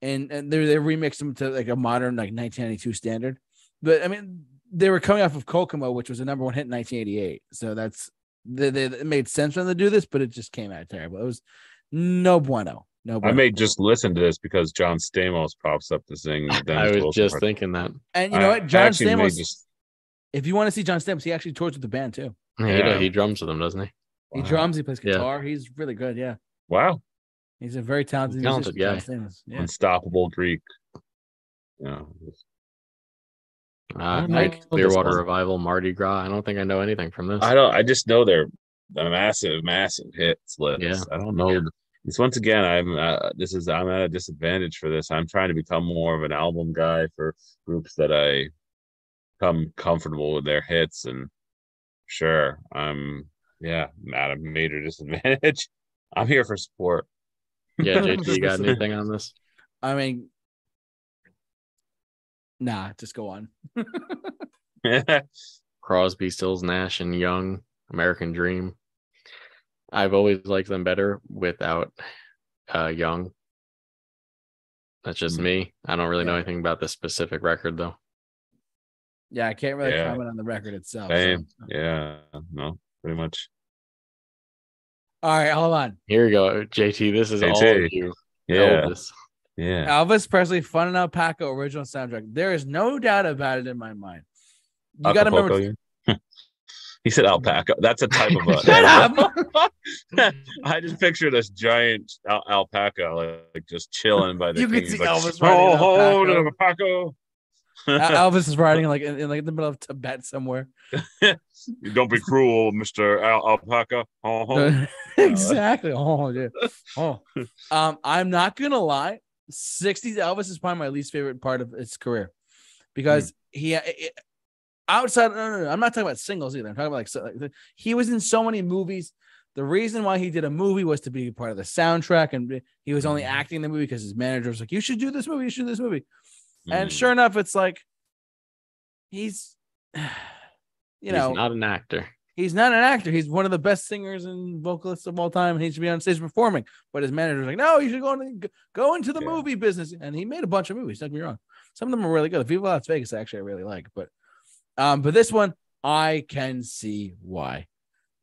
and, and they, they remixed them to like a modern like 1992 standard. But I mean, they were coming off of Kokomo, which was a number one hit in 1988. So that's they, they, it made sense for them to do this, but it just came out terrible. It was no bueno. No I bueno. may just listen to this because John Stamos pops up to sing. I was Wilson just part. thinking that. and you know I what? John Stamos, just- if you want to see John Stamos, he actually tours with the band too. He, Yeah. he drums with them, doesn't he? He Wow. drums, he plays Yeah. guitar. He's really good. Yeah. Wow. He's a very talented, Talented musician, John Yeah. Unstoppable Greek. Yeah. Uh, don't Mike Clearwater. Revival, Mardi Gras. I don't think I know anything from this. I don't I just know they're the massive, massive hits list. Yeah. I don't know. This once again, I'm uh, this is I'm at a disadvantage for this. I'm trying to become more of an album guy for groups that I come comfortable with their hits, and sure, I'm yeah, at a major disadvantage. I'm here for support. Yeah, JT, you got anything on this? I mean, nah, just go on. Crosby, Stills, Nash, and Young, American Dream. I've always liked them better without uh, Young. That's just Hmm. me. I don't really know anything about this specific record though. Yeah, I can't really Yeah. comment on the record itself. so- Yeah, no, pretty much. All right, hold on. Here we go, JT. This is all of you. Yeah, Elvis. yeah. Elvis Presley Fun and Alpaca original soundtrack. There is no doubt about it in my mind. You got to remember. Yeah. he said alpaca. That's a type of a. Shut up! I just picture this giant al- alpaca, like, like just chilling by the. You king. could He's see like, Elvis riding an Oh, oh, alpaca." Alpaca. Al- Elvis is riding like in, in like the middle of Tibet somewhere. Don't be cruel, Mister Al- Alpaca. Oh, oh. exactly. Oh yeah. Oh. Um, I'm not gonna lie. 60s Elvis is probably my least favorite part of his career because hmm. he it, outside. No, no, no, I'm not talking about singles either. I'm talking about like, so, like he was in so many movies. The reason why he did a movie was to be part of the soundtrack, and he was only Mhm. acting in the movie because his manager was like, "You should do this movie. You should do this movie." And Mm. sure enough, it's like he's, you He's know, not an actor. he's not an actor. He's one of the best singers and vocalists of all time, and he should be on stage performing. But his manager's like, no, you should go into go into the Yeah. movie business. And he made a bunch of movies. Don't get me wrong. Some of them are really good. The Viva Las Vegas, actually, I really like. But um, but this one, I can see why.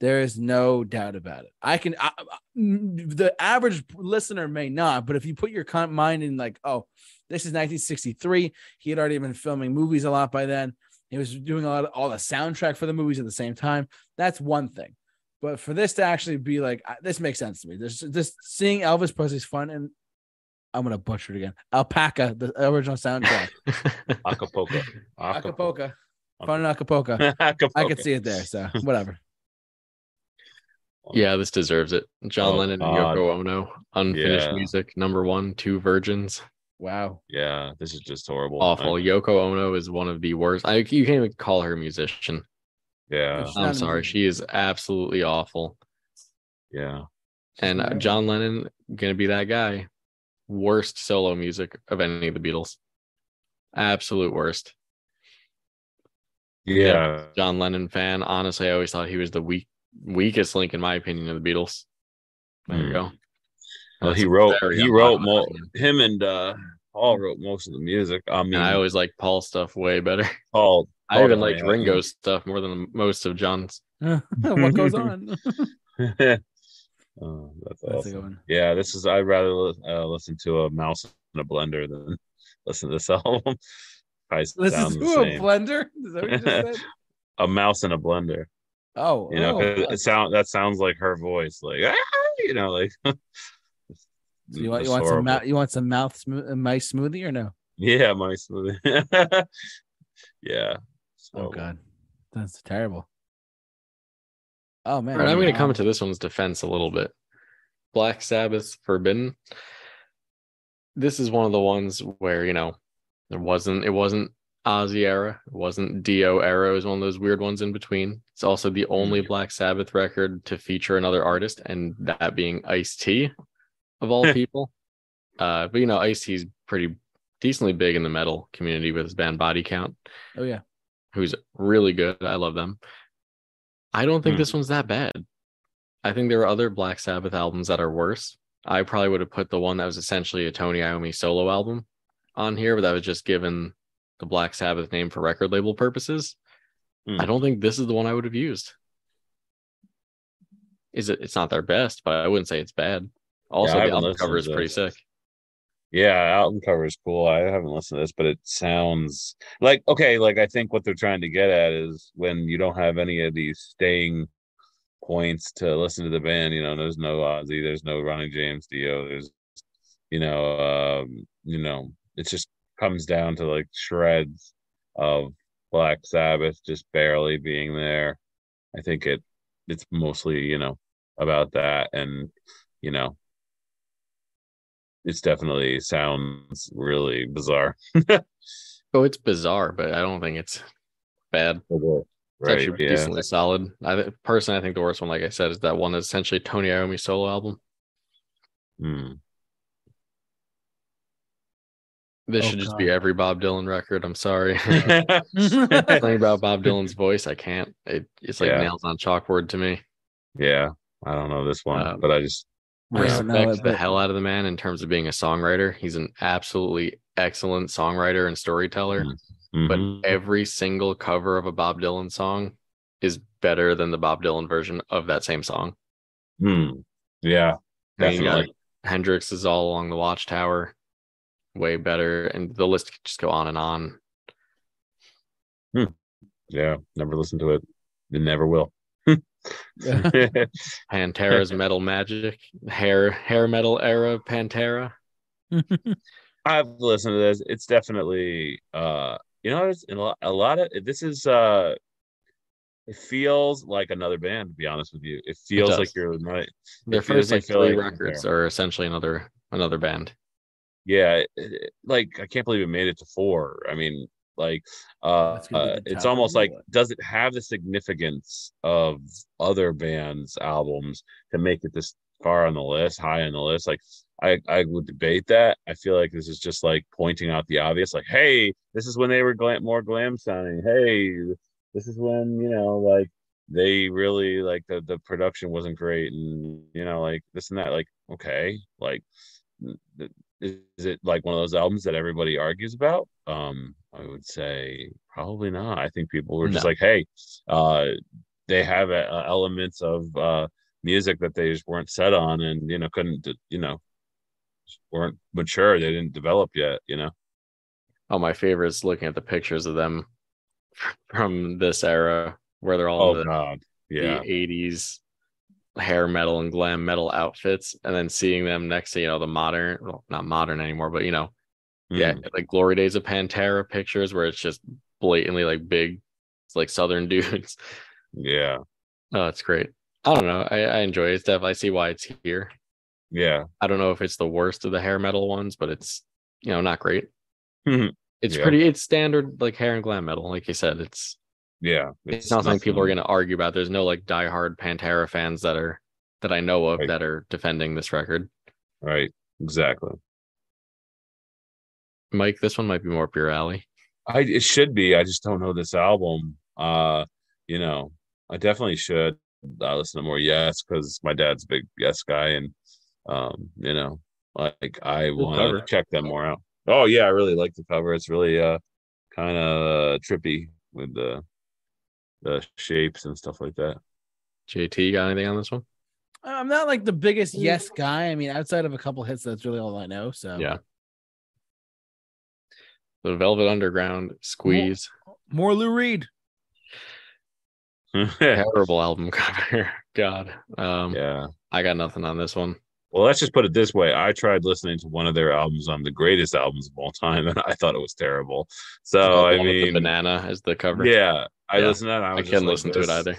There is no doubt about it. I can. I, I- mm, the average listener may not, but if you put your mind in, like, oh, this is 1963. He had already been filming movies a lot by then. He was doing a lot of all the soundtrack for the movies at the same time. That's one thing. But for this to actually be like, this makes sense to me. This, just seeing Elvis Presley's fun, and I'm gonna butcher it again. Alpaca, the original soundtrack. Acapulco. Acapulco, fun in Acapulco. Acapulco. I could see it there. So whatever. Yeah, this deserves it. John Oh, Lennon and God. Yoko Ono, unfinished Yeah. music, number one, two virgins. Wow. Yeah, this is just horrible. Awful. I- Yoko Ono is one of the worst. I you can't even call her a musician. yeah, She's not a I'm sorry. musician. She is absolutely awful. yeah. And uh, John Lennon gonna be that guy. Worst solo music of any of the Beatles. Absolute worst. Yeah. John Lennon fan. Honestly, I always thought he was the weak weakest link in my opinion of the Beatles. There you Hmm. go. Well, That's he wrote very he wrote mo- him and uh Paul wrote most of the music. I mean And I always like Paul's stuff way better. Paul I Paul even definitely liked had- Ringo's stuff more than most of John's. what goes on? oh, that's That's a awesome. good one. Yeah, this is I'd rather uh, listen to a mouse in a blender than listen to this album. Probably This sound is the who a blender. Is that what you just said? a mouse in a blender. Oh, You know, oh. it sound that sounds like her voice, like ah, you know, like. So you want you want some horrible. mouth, you want some mouth smooth uh, mice smoothie or no? Yeah, my smoothie. yeah. Oh So, god, that's terrible. Oh man, All right, I'm going to come to this one's defense a little bit. Black Sabbath Forbidden. This is one of the ones where, you know, there wasn't, it wasn't Ozzy era, it wasn't Dio era, it was one of those weird ones in between. It's also the only Black Sabbath record to feature another artist, and that being Ice T, of all people. Uh, but, you know, Ice T's pretty decently big in the metal community with his band Body Count Oh yeah, who's really good. I love them. I don't think Hmm. this one's that bad. I think there are other Black Sabbath albums that are worse. I probably would have put the one that was essentially a Tony Iommi solo album on here, but that was just given the Black Sabbath name for record label purposes. Hmm. I don't think this is the one I would have used. Is it? It's not their best, but I wouldn't say it's bad. Also, I the album cover is pretty sick. Yeah, album cover is cool. I haven't listened to this, but it sounds like okay. Like I think what they're trying to get at is when you don't have any of these staying points to listen to the band. You know, there's no Ozzy, there's no Ronnie James Dio, there's you know, um, you know, it's just comes down to like shreds of Black Sabbath just barely being there. I think it it's mostly you know about that and you know it's definitely sounds really bizarre Oh, it's bizarre, but I don't think it's bad. It's right actually yeah decently solid. I personally, I think the worst one, like I said, is that one that's essentially Tony Iommi's solo album. Hmm. This Oh, should just God. be every Bob Dylan record. I'm sorry. Something about Bob Dylan's voice, I can't. It, it's like Yeah. nails on chalkboard to me. yeah i don't know this one Um, but i just I Respect it, the but- hell out of the man in terms of being a songwriter. He's an absolutely excellent songwriter and storyteller. But Mhm. every single cover of a Bob Dylan song is better than the Bob Dylan version of that same song. Hmm. yeah I mean, you got definitely Hendrix is all along the Watchtower, way better, and the list could just go on and on. yeah never listened to it and never will Pantera's Metal Magic, hair hair metal era Pantera. I've listened to this. It's definitely uh you know it's a lot, a lot of this is uh it feels like another band to be honest with you. It feels does. like you're not Their first like like three like- records are essentially another another band. Yeah, it- it- like I can't believe it made it to 4. I mean like uh, That's gonna be uh it's almost like what? does it have the significance of other bands albums to make it this far on the list, high on the list? Like I, I would debate that. I feel like this is just like pointing out the obvious, like, hey, this is when they were glam- more glam sounding. Hey, this is when you know, like, they really like the the production wasn't great, and you know, like this and that. Like, okay, like, is it like one of those albums that everybody argues about? Um, I would say probably not. I think people were just No. like, hey, uh, they have uh, elements of uh music that they just weren't set on, and you know, couldn't, you know weren't mature. They didn't develop yet, you know. Oh, my favorite is looking at the pictures of them from this era where they're all Oh in the, God, yeah, the 80s hair metal and glam metal outfits and then seeing them next to you know the modern well not modern anymore but you know yeah Mm. like glory days of pantera pictures where it's just blatantly like big it's like southern dudes. Yeah, oh it's great. I don't know. I, I enjoy it. It's definitely i see why it's here. Yeah, i don't know if it's the worst of the hair metal ones but it's you know not great. Mhm. it's Yeah. pretty it's standard like hair and glam metal like you said. It's yeah. it's, not something people are going to argue about. There's no like diehard Pantera fans that are that I know of Right. that are defending this record. right. Exactly. Mike, this one might be more up your alley. I it should be. I just don't know this album. Uh, you know, I definitely should uh, listen to more Yes because my dad's a big Yes guy, and um, you know, like I want to check them more out. Oh yeah, I really like the cover. It's really uh kind of trippy with the the shapes and stuff like that. JT, got anything on this one? I'm not like the biggest yes guy. I mean, outside of a couple hits, that's really all I know. So Yeah. The Velvet Underground squeeze. more Lou Reed. Terrible album cover. God. Um yeah. I got nothing on this one. Well, let's just put it this way. I tried listening to one of their albums on the greatest albums of all time, and I thought it was terrible. So I one with the mean, banana as the cover. yeah, I Yeah. listened to that. I, I couldn't like, listen to it either.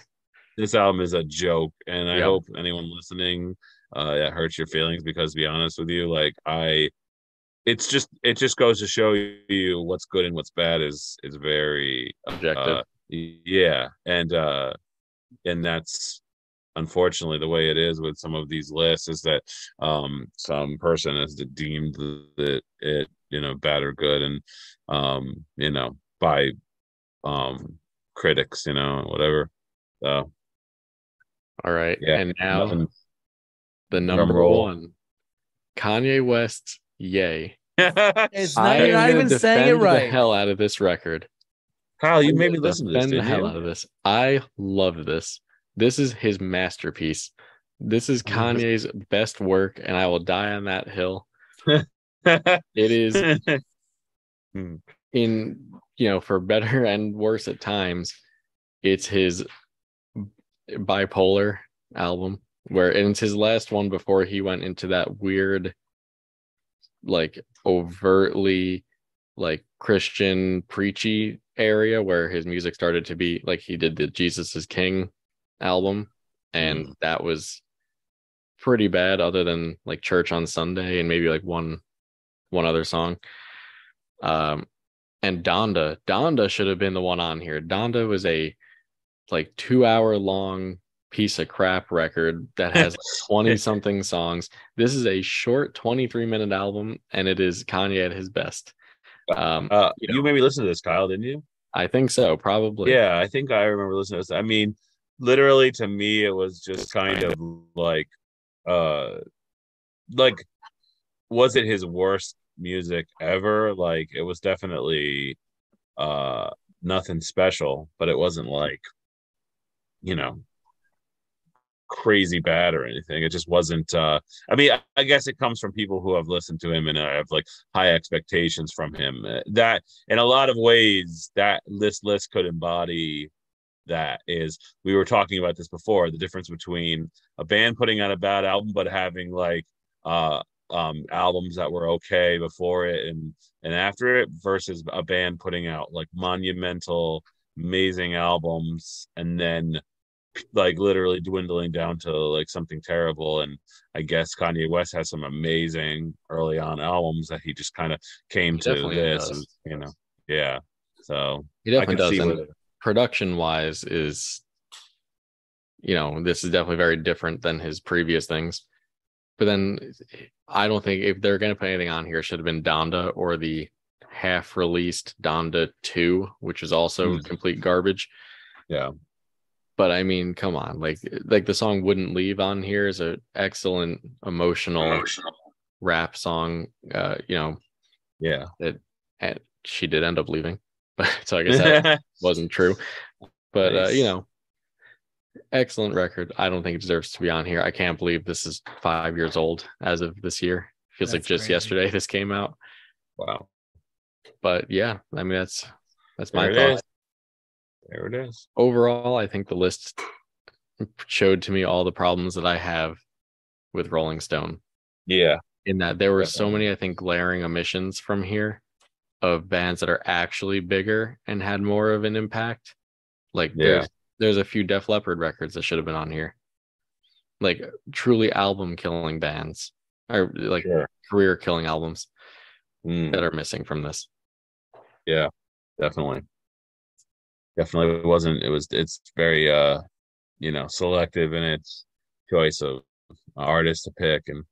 This album is a joke, and I Yeah. hope anyone listening, uh, that hurts your feelings. Because to be honest with you, like I, it's just it just goes to show you what's good and what's bad is is very Objective. uh, yeah, and uh, and that's unfortunately the way it is with some of these lists is that um some person has deemed that it you know bad or good and um you know by um critics you know whatever so All right. yeah and now nothing- the number drum roll. one. Kanye West, yay. It's not, you're not even saying it right. The hell out of this record. Kyle, you I'm made me listen to this. defend the hell you? out of this. I love this. This is his masterpiece. This is oh, Kanye's best work, and I will die on that hill. It is hmm. in you know for better and worse at times. It's his bipolar album where and it's his last one before he went into that weird like overtly like christian preachy area where his music started to be like he did the jesus is king album and Mm. that was pretty bad. Other than like Church on Sunday and maybe like one one other song. Um, and Donda, Donda should have been the one on here. Donda was a like two hour long piece of crap record that has 20 something songs. This is a short 23 minute album and it is Kanye at his best. Um, Uh, you you, know. made me listen to this, Kyle, didn't you? I think so, probably. Yeah, I think I remember listening to this. I mean, literally to me, it was just kind of like, uh, like, was it his worst music ever? Like, it was definitely, uh, nothing special, but it wasn't like, you know, crazy bad or anything. It just wasn't. uh I mean, I, I guess it comes from people who have listened to him and I have like high expectations from him. Uh, That, in a lot of ways, that this list could embody that is we were talking about this before the difference between a band putting out a bad album but having like uh um albums that were okay before it and and after it versus a band putting out like monumental amazing albums and then like literally dwindling down to like something terrible and i guess kanye west has some amazing early on albums that he just kind of came He to this and, you know yeah so He i definitely can does. See and where production wise is you know, this is definitely very different than his previous things. But then I don't think if they're gonna put anything on here, it should have been Donda or the half released Donda 2, which is also Hmm. complete garbage. yeah But I mean, come on, like like the song Wouldn't Leave on here is an excellent emotional rap song. Uh, you know, yeah and she did end up leaving. But so I guess that wasn't true. But uh, you know, excellent record. I don't think it deserves to be on here. I can't believe this is five years old as of this year. Feels like just crazy. yesterday this came out. wow But yeah, I mean that's that's my there it thoughts. is there it is Overall, I think the list showed to me all the problems that I have with Rolling Stone. yeah In that there were so many, I think, glaring omissions from here of bands that are actually bigger and had more of an impact. Like Yeah. there's there's a few Def Leppard records that should have been on here. Like truly album killing bands or like career killing albums Mm, that are missing from this. Yeah, definitely definitely wasn't it was it's very uh you know selective in its choice of artists to pick and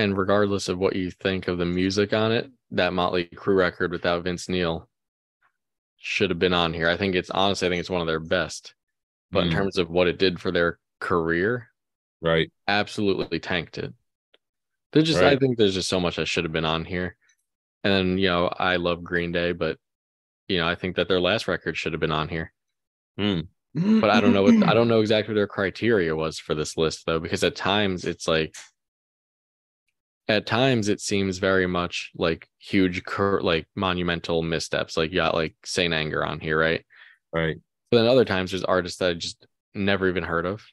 And regardless of what you think of the music on it, that Motley Crue record without Vince Neil should have been on here. I think it's honestly, I think it's one of their best. But in Mm, terms of what it did for their career, right absolutely tanked it. There's just, I think there's just so much that should have been on here. And you know, I love Green Day, but you know, I think that their last record should have been on here. Mm, But I don't know what I don't know exactly what their criteria was for this list though, because at times it's like at times it seems very much like huge cur- like monumental missteps. Like you got like Saint Anger on here, right? right But then other times there's artists that I just never even heard of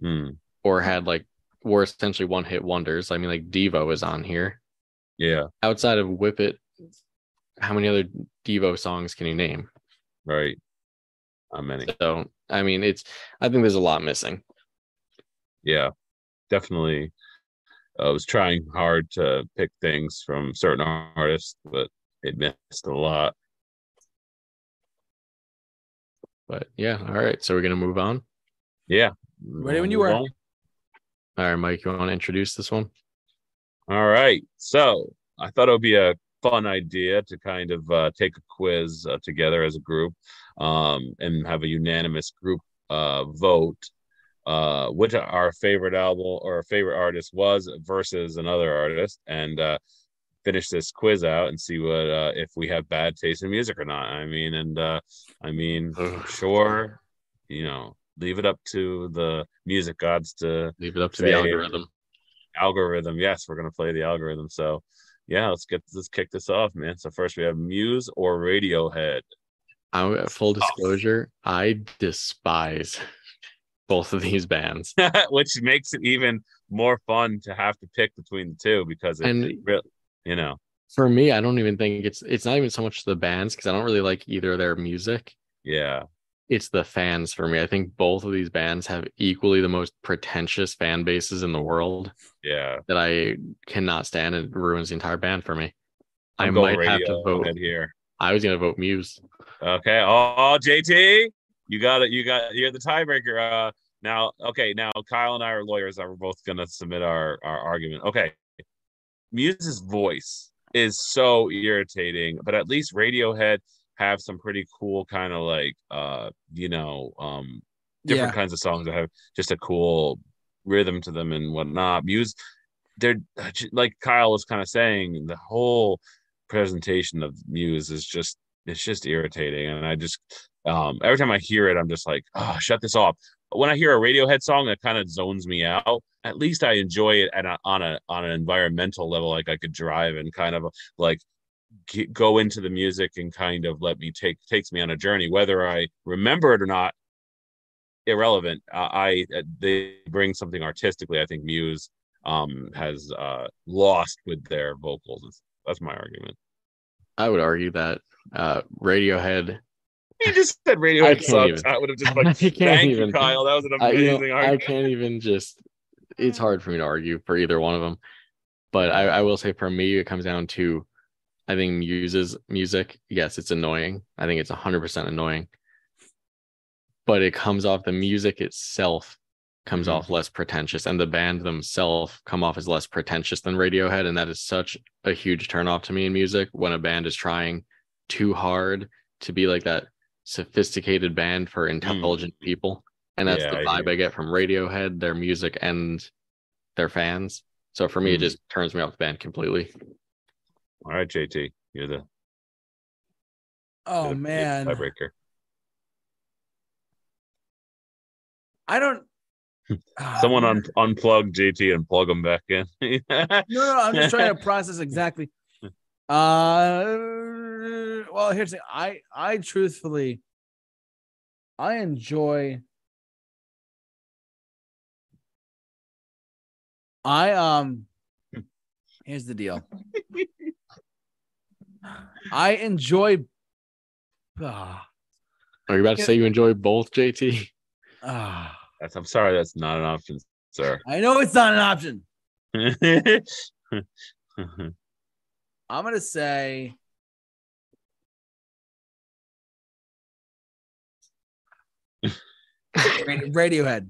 mm, or had like were essentially one hit wonders. I mean, like Devo is on here. yeah Outside of Whip It, how many other Devo songs can you name? right not many So I mean, it's I think there's a lot missing. yeah definitely i was trying hard to pick things from certain artists but it missed a lot But yeah, all right. So we're gonna move on. yeah Ready when you Move were. on. All right, Mike, you want to introduce this one? All right. So I thought it would be a fun idea to kind of uh, take a quiz uh, together as a group um, and have a unanimous group uh, vote uh, which our favorite album or favorite artist was versus another artist and uh, finish this quiz out and see what uh, if we have bad taste in music or not. I mean, and uh, I mean, sure, you know, leave it up to the music gods to Leave it up to the algorithm. algorithm. Yes, we're gonna play the algorithm. So yeah, let's get let's kick this off, man. So first we have Muse or Radiohead. I full disclosure, I despise both of these bands. Which makes it even more fun to have to pick between the two because it And you know, for me, I don't even think it's it's not even so much the bands because I don't really like either of their music. yeah. it's the fans for me. I think both of these bands have equally the most pretentious fan bases in the world Yeah. that I cannot stand. It ruins the entire band for me. I I'm going might have to vote. Here. I was gonna vote Muse. Okay. Oh, JT, you got it. You got you're the tiebreaker. Uh, now, okay. Now, Kyle and I are lawyers. We're both gonna submit our our argument. Okay. Muse's voice is so irritating, but at least Radiohead have some pretty cool kind of like uh you know um different Yeah. kinds of songs that have just a cool rhythm to them and whatnot. Muse, they're like Kyle was kind of saying, the whole presentation of Muse is just it's just irritating, and I just um every time I hear it, I'm just like, oh, shut this off. When I hear a Radiohead song it kind of zones me out, at least I enjoy it at a, on a on an environmental level, like I could drive and kind of like g- go into the music and kind of let me take takes me on a journey, whether I remember it or not irrelevant. Uh, I they bring something artistically. I think Muse um has uh lost with their vocals. That's my argument. I would argue that uh, Radiohead. You just said Radiohead sucks. even. I would have just like can't thank even. you, Kyle. That was an I, you amazing know, I can't even just. It's hard for me to argue for either one of them, but I, I will say for me, it comes down to, I think Muse's music. Yes, it's annoying. I think it's hundred percent annoying, but it comes off the music itself comes Mhm. off less pretentious, and the band themselves come off as less pretentious than Radiohead, and that is such a huge turnoff to me in music when a band is trying too hard to be like that sophisticated band for intelligent people. And that's Yeah, the vibe hear I get from Radiohead, their music, and their fans. So for me, it Mhm. just turns me off the band completely. All right, JT, you're the, Oh you're the man, tiebreaker. I don't. Ah, Someone man. un- unplug JT and plug him back in. No, no, I'm just trying to process exactly. Uh, well, here's the thing. I, I truthfully, I enjoy. I um. Here's the deal. I enjoy. Ah, Are you about to say you enjoy both, JT? ah, That's, I'm sorry, that's not an option, sir. I know it's not an option. I'm gonna say. Radiohead.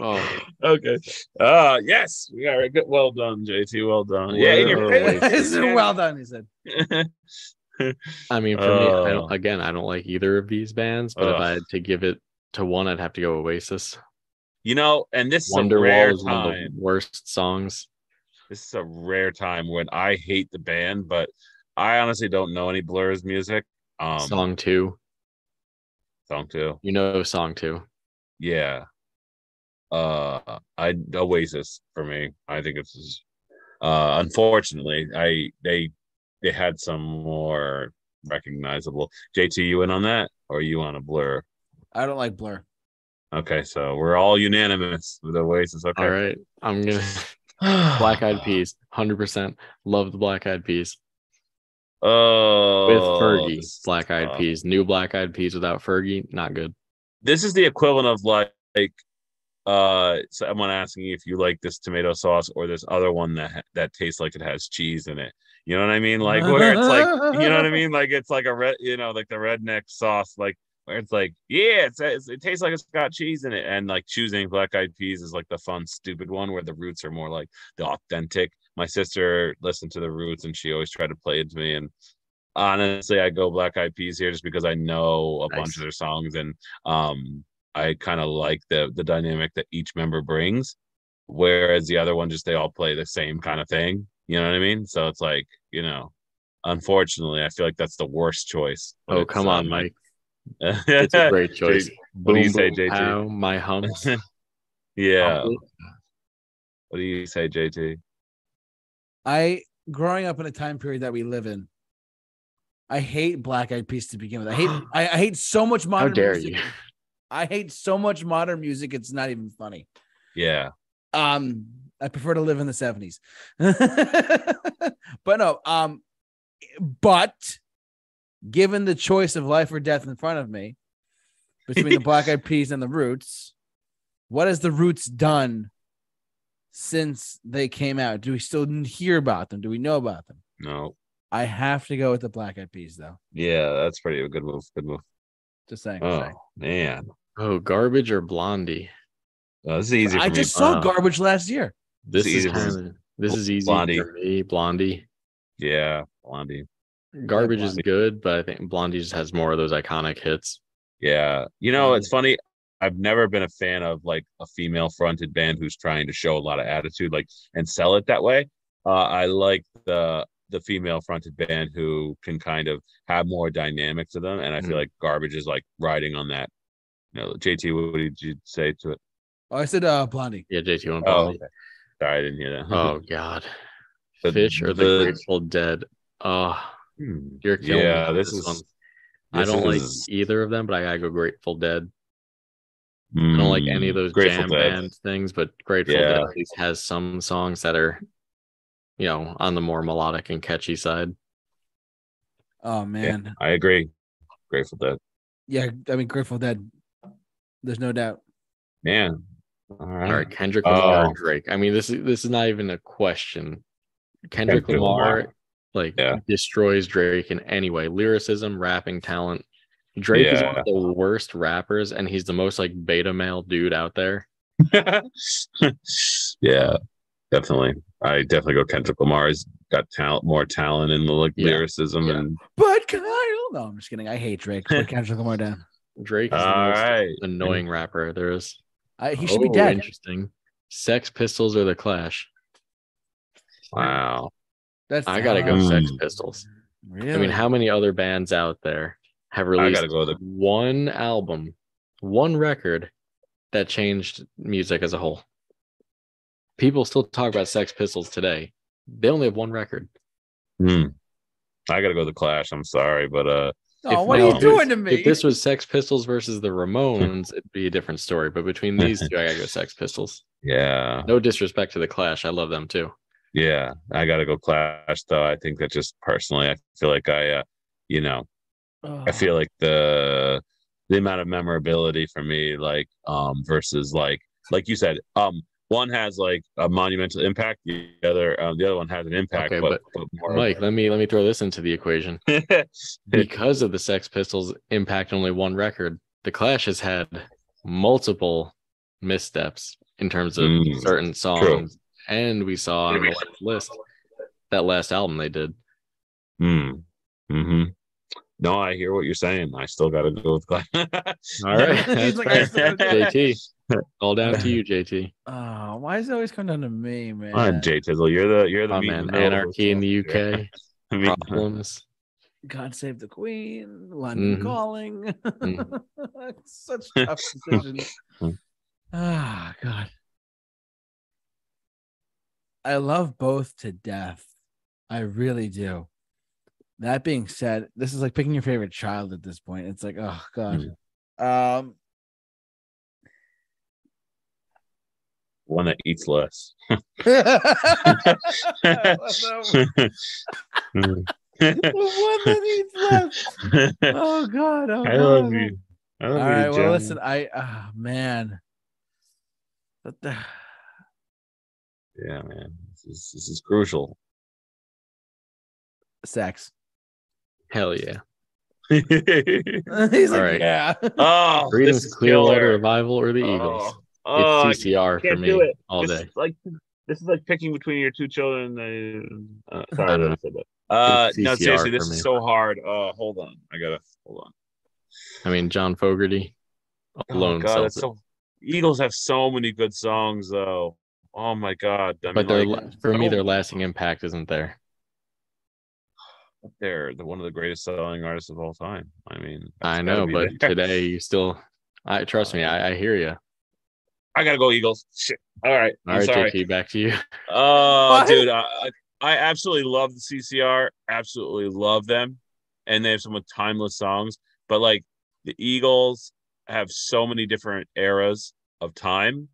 Oh, okay. Uh yes, we got it. Good. Well done, JT. Well done. Yeah, in your Whoa. face. This well done, he said. I mean, for me, I Oh. don't, again, I don't like either of these bands, but if I had to give it to one, I'd have to go Oasis. you know, and this is a rare Wonderwall is one of the time. worst songs. This is a rare time when I hate the band, but I honestly don't know any Blur's music. Um, song two, song two. you know, song two. Yeah. Uh, I Oasis for me. I think it's uh, unfortunately, I they they had some more recognizable. JT, you in on that, or are you on a Blur? I don't like Blur. Okay, so we're all unanimous with Oasis. Okay. All right, I'm gonna Black Eyed Peas, hundred percent. Love the Black Eyed Peas Oh, with Fergie. Black Eyed Peas, new Black Eyed Peas without Fergie, not good. This is the equivalent of like, like uh someone asking if you like this tomato sauce or this other one that that tastes like it has cheese in it. You know what I mean? Like where it's like, you know what I mean? Like it's like a red, you know, like the redneck sauce, like where it's like, yeah, it's, it's it tastes like it's got cheese in it, and like choosing black eyed peas is like the fun, stupid one where the roots are more like the authentic. My sister listened to the roots, and she always tried to play it to me, and honestly, I go black eyed peas here just because I know a bunch of their songs, and um, I kind of like the the dynamic that each member brings. Whereas the other one, just they all play the same kind of thing. You know what I mean? So it's like, you know, unfortunately, I feel like that's the worst choice. Oh, come on, Mike. It's a great choice. J- what do you say, boom, JT? pow, my humps. yeah. What do you say, JT? I growing up in a time period that we live in. I hate Black Eyed Peas to begin with. I hate I, I hate so much How modern dare music. you? I hate so much modern music. It's not even funny. Yeah. Um, I prefer to live in the 70s. but no, um, but given the choice of life or death in front of me, between the Black Eyed Peas and the Roots. What has the Roots done since they came out? Do we still hear about them? Do we know about them? No. I have to go with the Black Eyed Peas, though. Yeah, that's pretty a good move. Good move. Just saying. Oh saying. man, Oh, garbage or blondie? Uh, oh, this is easy. For I me. just saw Wow. garbage last year. This It's is easy kind of this is easy Blondie. for me. Blondie. yeah, Blondie. Garbage is good, but I think Blondie just has more of those iconic hits. Yeah, you know, it's funny. I've never been a fan of like a female fronted band who's trying to show a lot of attitude, like and sell it that way. Uh, I like the the female fronted band who can kind of have more dynamic to them, and I feel Mhm. like Garbage is like riding on that. You know, JT, what did you say to it? Oh, I said uh, Blondie. Yeah, JT one Oh, Blondie. okay. sorry, I didn't hear that. Oh God. The- Phish or the, the- Grateful Dead. Oh, Hmm. you're killing yeah, me. with this is. one. I don't like either of them, but I gotta go Grateful Dead. I don't like any of Mm, those Grateful jam Dead. band things, but Grateful Yeah. Dead at least has some songs that are, you know, on the more melodic and catchy side. Oh man, I agree. Grateful Dead. yeah. I mean, Grateful Dead. There's no doubt. Man. All right. All right, Kendrick Lamar Oh. Drake. I mean, this is this is not even a question. Kendrick, Kendrick Lamar, Lamar. Like Yeah. destroys Drake in any way. Lyricism, rapping talent. Drake is one of the worst rappers, and he's the most like beta male dude out there. yeah, definitely. I definitely go Kendrick Lamar. He's got talent, more talent in the like Yeah. lyricism, Yeah. and But Kyle, no, I'm just kidding. I hate Drake. Put Kendrick Lamar down. Drake is the most right. annoying rapper there is. I, he should be Oh, dead. Interesting. Sex Pistols or the Clash? Wow. That's I gotta go Mm. Sex Pistols. Really? I mean, how many other bands out there have released gotta go the one album, one record that changed music as a whole? People still talk about Sex Pistols today. They only have one record. hmm. I gotta go the Clash. I'm sorry, but uh, Oh, if what now are you this- doing to me? If this was Sex Pistols versus the Ramones, it'd be a different story. But between these two, I gotta go Sex Pistols. yeah, No disrespect to the Clash, I love them too. Yeah, I gotta go Clash. Though I think that just personally, I feel like I, uh, you know, Oh, I feel like the the amount of memorability for me, like um, versus like like you said, um, one has like a monumental impact, the other um, the other one has an impact, Okay, but, but more Mike, let me let me throw this into the equation. because of the Sex Pistols impact only one record, the Clash has had multiple missteps in terms of Mm, certain songs. And we saw on the list that last album they did. Hmm. hmm No, I hear what you're saying. I still got to go with Clash. All right. He's like. I JT. All down to you, JT. Oh, why does it always come down to me, man? Come on, Jay Tizzle, you're the you're the Oh man, the middle of anarchy in the. UK. I mean, Problems. God save the Queen, London Mhm. calling. Mhm. Such tough decisions. Ah, God. I love both to death. I really do. That being said, this is like picking your favorite child at this point. It's like, oh God. Um, one that eats less. one that eats less. Oh God. Oh, I love you. I love All you, right. Well, listen, I ah man. What the Yeah, man. This is, this is crucial. sex. Hell yeah. He's like, All right. yeah. oh, this Greetings, is Clearwater killer. Revival or the Eagles. Oh, oh, it's CCR for can't me do it. all this day. Is like this is like picking between your two children. Uh, I sorry, don't that I said that. Uh, no, seriously, this for is me. so hard. Uh, hold on, I gotta hold on. I mean, John Fogerty alone oh, God, sells that's it. so. Eagles have so many good songs, though. Oh my God! I but mean, their like, la- for me, their lasting impact isn't there. they're the, one of the greatest selling artists of all time. I mean, I know, but there. today you still. I trust me. Uh, I, I hear you. I gotta go Eagles. Shit. All right, All I'm right, sorry. JT, back to you. Oh, What? dude, I, I I absolutely love the CCR. Absolutely love them, and they have some timeless songs. But like the Eagles have so many different eras of time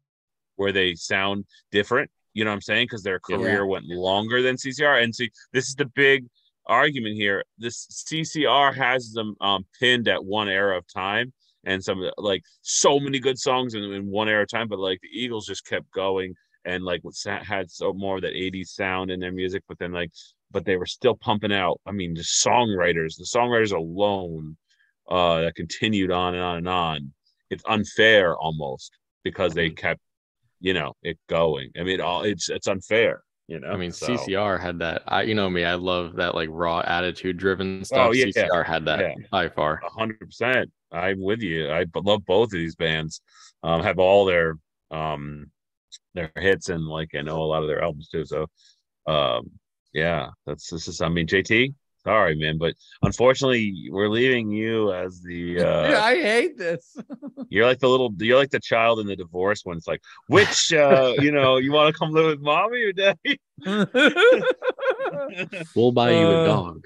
where they sound different. You know what I'm saying? Because their Yeah. career went longer than CCR. And see, this is the big argument here. This CCR has them um, pinned at one era of time, and some like so many good songs in, in one era of time. But like the Eagles just kept going and like had so more of that 80s sound in their music, but then like but they were still pumping out. I mean, the songwriters, the songwriters alone, uh, that continued on and on and on. It's unfair almost because they mm-hmm. kept, you know, it going. I mean, all it's it's unfair. You know, I mean, so. CCR had that. I, you know me, I love that like raw attitude driven stuff. Oh, yeah, CCR had that yeah. by far. hundred percent. I'm with you. I love both of these bands. Um, have all their um their hits and like I know a lot of their albums too. So, um, yeah, that's this is. I mean, JT, sorry, man, but unfortunately, we're leaving you as the. Uh, yeah, I hate this. you're like the little. You're like the child in the divorce when it's like, which, uh, you know, you want to come live with mommy or daddy? we'll buy you a uh, dog.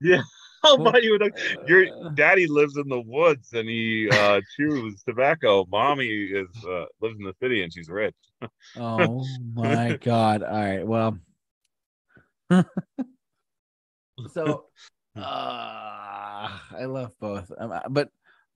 Yeah. I'll buy you a dog. Your daddy lives in the woods and he uh, chews tobacco. Mommy is uh, lives in the city and she's rich. oh my god! All right, well, so uh, I love both, um, uh, but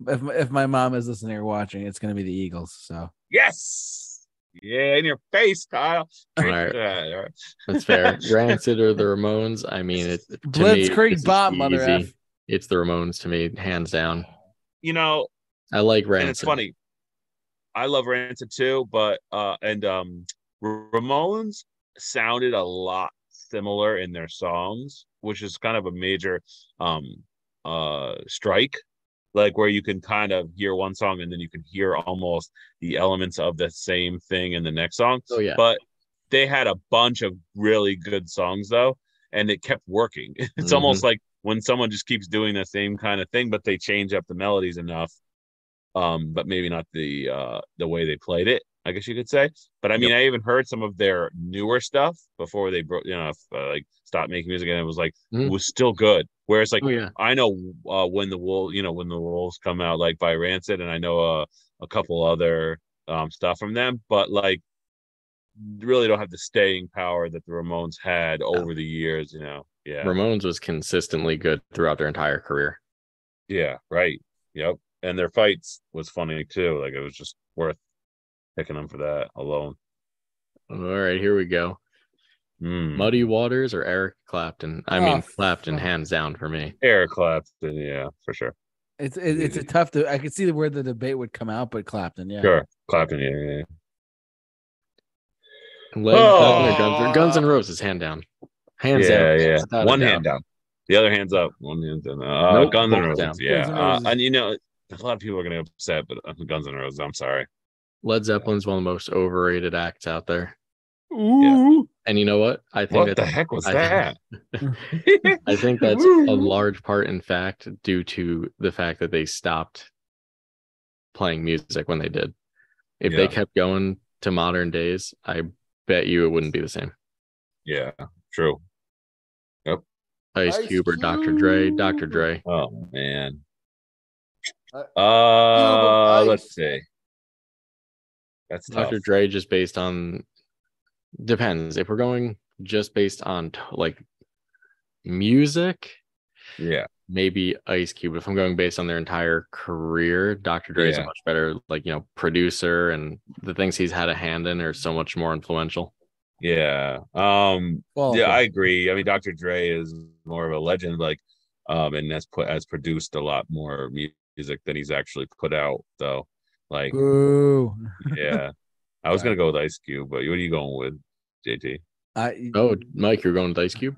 if if my mom is listening or watching, it's gonna be the Eagles. So yes, yeah, in your face, Kyle. All right. All right. That's fair. Rancid or the Ramones. I mean, it to Blitzkrieg Bop, mother F. It's the Ramones to me, hands down. You know, I like Rancid. And it's funny. I love Rancid too, but uh, and um, Ramones sounded a lot similar in their songs, which is kind of a major um uh strike like where you can kind of hear one song and then you can hear almost the elements of the same thing in the next song. Oh yeah. But they had a bunch of really good songs though, and it kept working. It's mm-hmm. almost like when someone just keeps doing the same kind of thing, but they change up the melodies enough, um, but maybe not the uh the way they played it. I guess you could say. But I mean, yep. I even heard some of their newer stuff before they broke, you know, uh, like stopped making music, and it was like mm. it was still good. Whereas, like, oh, yeah. I know uh, when the wool, you know, when the wolves come out, like by Rancid, and I know uh, a couple other um, stuff from them, but like, really don't have the staying power that the Ramones had over the years. You know, yeah. Ramones was consistently good throughout their entire career. Yeah. Right. Yep. And their fights was funny too. Like it was just worth picking them for that alone. All right, here we go. Mm. Muddy Waters or Eric Clapton? I oh, mean, Clapton, hands down for me. Eric Clapton, yeah, for sure. It's it, it's a tough. To, I could see where the debate would come out, but Clapton, yeah, sure, Clapton, yeah, yeah. Led oh. Guns, Guns and Roses, hand down, hands yeah, down. Yeah, yeah. One hand down. The other hand's up. One hand down. Uh, nope, Guns and Roses, down. yeah. And, uh, and you know, a lot of people are gonna get upset, but uh, Guns and Roses, I'm sorry. Led Zeppelin's one of the most overrated acts out there. Ooh. And you know what? I think what the heck was I that? Think, I think that's a large part, in fact, due to the fact that they stopped playing music when they did. If yeah. they kept going to modern days, I bet you it wouldn't be the same. Yeah, true. Yep. Ice, Ice Cube or Dr. Dre. Dr. Dre. Oh man. Uh, uh let's see. That's tough. Dr. Dre just based on depends. If we're going just based on like music, yeah, maybe Ice Cube. If I'm going based on their entire career, Dr. Dre is a much better like you know producer, and the things he's had a hand in are so much more influential. Yeah. Um. Well, yeah, I agree. I mean, Dr. Dre is more of a legend, like, um, and has put has produced a lot more music than he's actually put out, though. Like, Ooh. yeah. I was gonna go with Ice Cube, but what are you going with, JT? I oh, Mike, you're going with Ice Cube.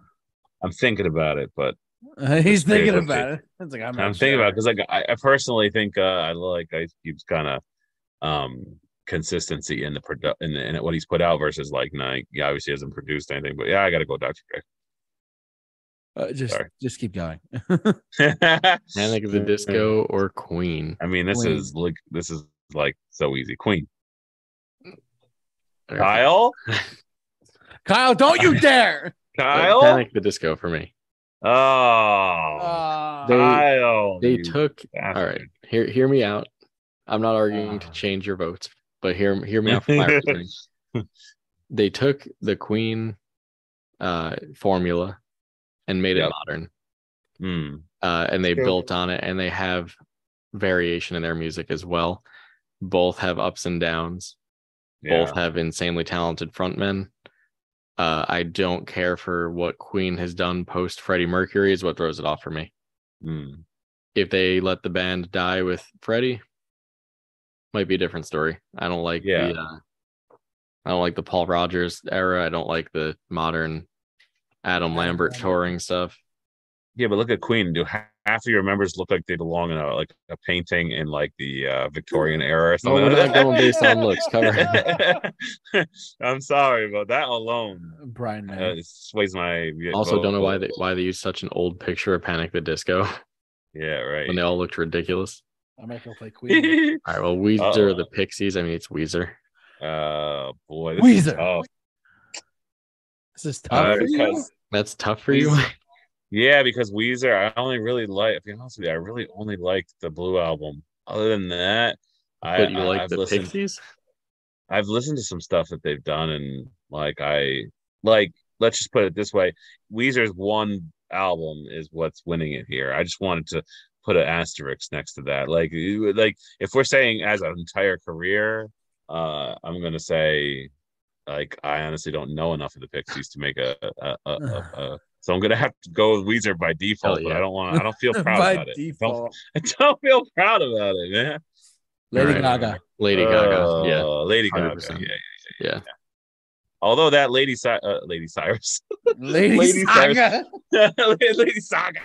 I'm thinking about it, but uh, he's thinking about it. It's like I'm, I'm thinking about because like I, I, personally think uh, I like Ice Cube's kind of um consistency in the product in, in what he's put out versus like Nike. Yeah, obviously hasn't produced anything, but yeah, I got to go Dr. Dre. Uh, just Sorry. just keep going. Panic of the Disco or Queen. I mean, this Queen. is like this is like so easy. Queen. Kyle. Kyle, don't you dare. Kyle. Panic the Disco for me. Oh, uh, they, Kyle, they took. Bastard. All right, hear hear me out. I'm not arguing uh. to change your votes, but hear hear me out for my reasoning. They took the Queen uh, formula and made yep. it modern. Mm. Uh, and they built on it, and they have variation in their music as well. Both have ups and downs. Yeah. Both have insanely talented frontmen. Uh, I don't care for what Queen has done post Freddie Mercury is what throws it off for me. Mm. If they let the band die with Freddie, might be a different story. I don't like Yeah. the uh, I don't like the Paul Rodgers era. I don't like the modern Adam Lambert touring stuff. Yeah, but look at Queen. Do half of your members look like they belong in a like a painting in like the uh, Victorian era or Oh, something? we're not going based on looks. Cover. I'm sorry, but that alone Brian uh, May. sways my. also, vote. don't know why they why they use such an old picture of Panic the Disco Yeah, right. when they all looked ridiculous. I'm not gonna play Queen. All right, well, Weezer Uh-oh. the Pixies. I mean, it's Weezer. uh, boy, this is Weezer. tough. This is Uh, tough for you. because That's tough for you. Yeah, because Weezer, I only really like. To be honest with you, I really only liked the Blue album. Other than that, I, but you like I've the listened. Pixies? I've listened to some stuff that they've done, and like I like. Let's just put it this way: Weezer's one album is what's winning it here. I just wanted to put an asterisk next to that. Like, like if we're saying as an entire career, uh, I'm gonna say, like, I honestly don't know enough of the Pixies to make a, a, a, a, a so I'm gonna have to go with Weezer by default. Hell But. I don't want. I don't feel proud about it. Don't, default. I don't feel proud about it, man. Lady Alright. Gaga. Lady Gaga. Yeah, Uh, Lady Gaga. 100%. Yeah, yeah. Although that Lady uh, Lady Cyrus, Lady, Lady Gaga. Lady Saga,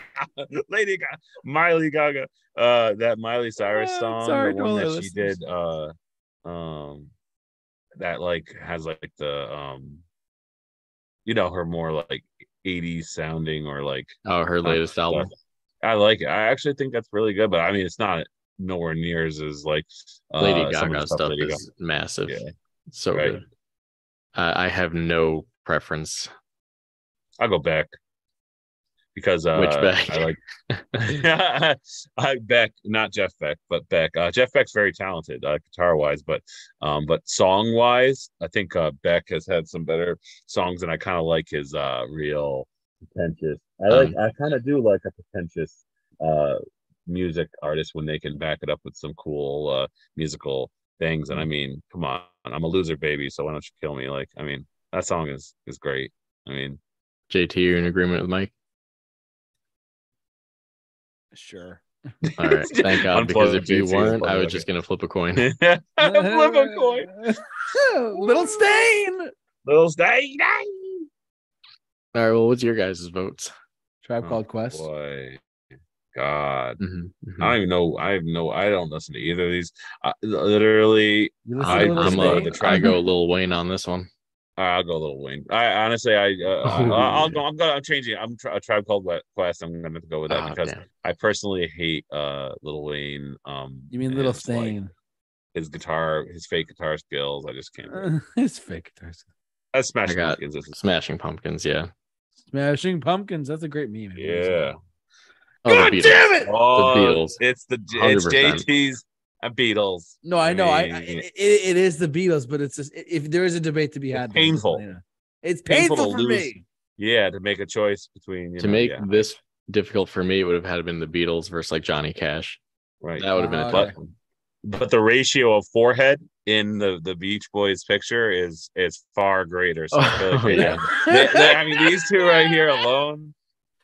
Lady Gaga, Miley Gaga, uh, that Miley Cyrus Ah, song, sorry the one that she did, uh, um, that like has like the um, you know, her more like '80s sounding or like Oh, her latest album. I like it. I actually think that's really good, but I mean, it's not nowhere near as like uh, Lady Gaga stuff Lady is massive. Yeah. So Right. good. I I have no preference. I'll go back because uh, Which Beck? I like I Beck, not Jeff Beck, but Beck. Uh, Jeff Beck's very talented, uh, guitar wise, but um, but song wise, I think uh, Beck has had some better songs, and I kind of like his uh real pretentious. I like, Um, I kind of do like a pretentious uh music artist when they can back it up with some cool uh musical things. And I mean, come on, I'm a loser, baby, so why don't you kill me? Like, I mean, that song is is great. I mean. JT, you're in agreement with Mike? Sure. All right. Thank God. Because if you weren't, I was just gonna flip a coin. Flip a coin. Little stain. Little stain. All right. Well, what's your guys' votes? Tribe Oh, called Quest. Boy, God, Mhm, mhm. I don't even know. I have no. I don't listen to either of these. I, literally, You listen I- to Little I'm a- Stain? the a, I go Lil Wayne on this one. I'll go a Little Wayne. I honestly, I, uh, Oh, I'll yeah. go. I'm going. I'm changing. I'm tri- a tribe called Quest. I'm going to go with that Ah, because damn. I personally hate uh Little Wayne. Um, You mean Little his, like, his guitar, his fake guitar skills. I just can't. do it. It's fake guitars. That's Smash I got Pumpkins. Is- Smashing Pumpkins. Yeah. Smashing Pumpkins. That's a great meme. Yeah. Oh, God damn it! Oh, Beatles. It's the it's 100%. JT's and Beatles. No, I know. I, I mean, it, it is the Beatles, but it's just if there is a debate to be had, then painful. you know. It's Painful painful, for lose. me. yeah, to make a choice between you To know, make yeah, this difficult for me, it would have had been the Beatles versus like Johnny Cash. right. That would have been a tough one. but the ratio of forehead in the the Beach Boys picture is is far greater. So I feel like Oh, yeah. they- they- I mean, these two right here alone,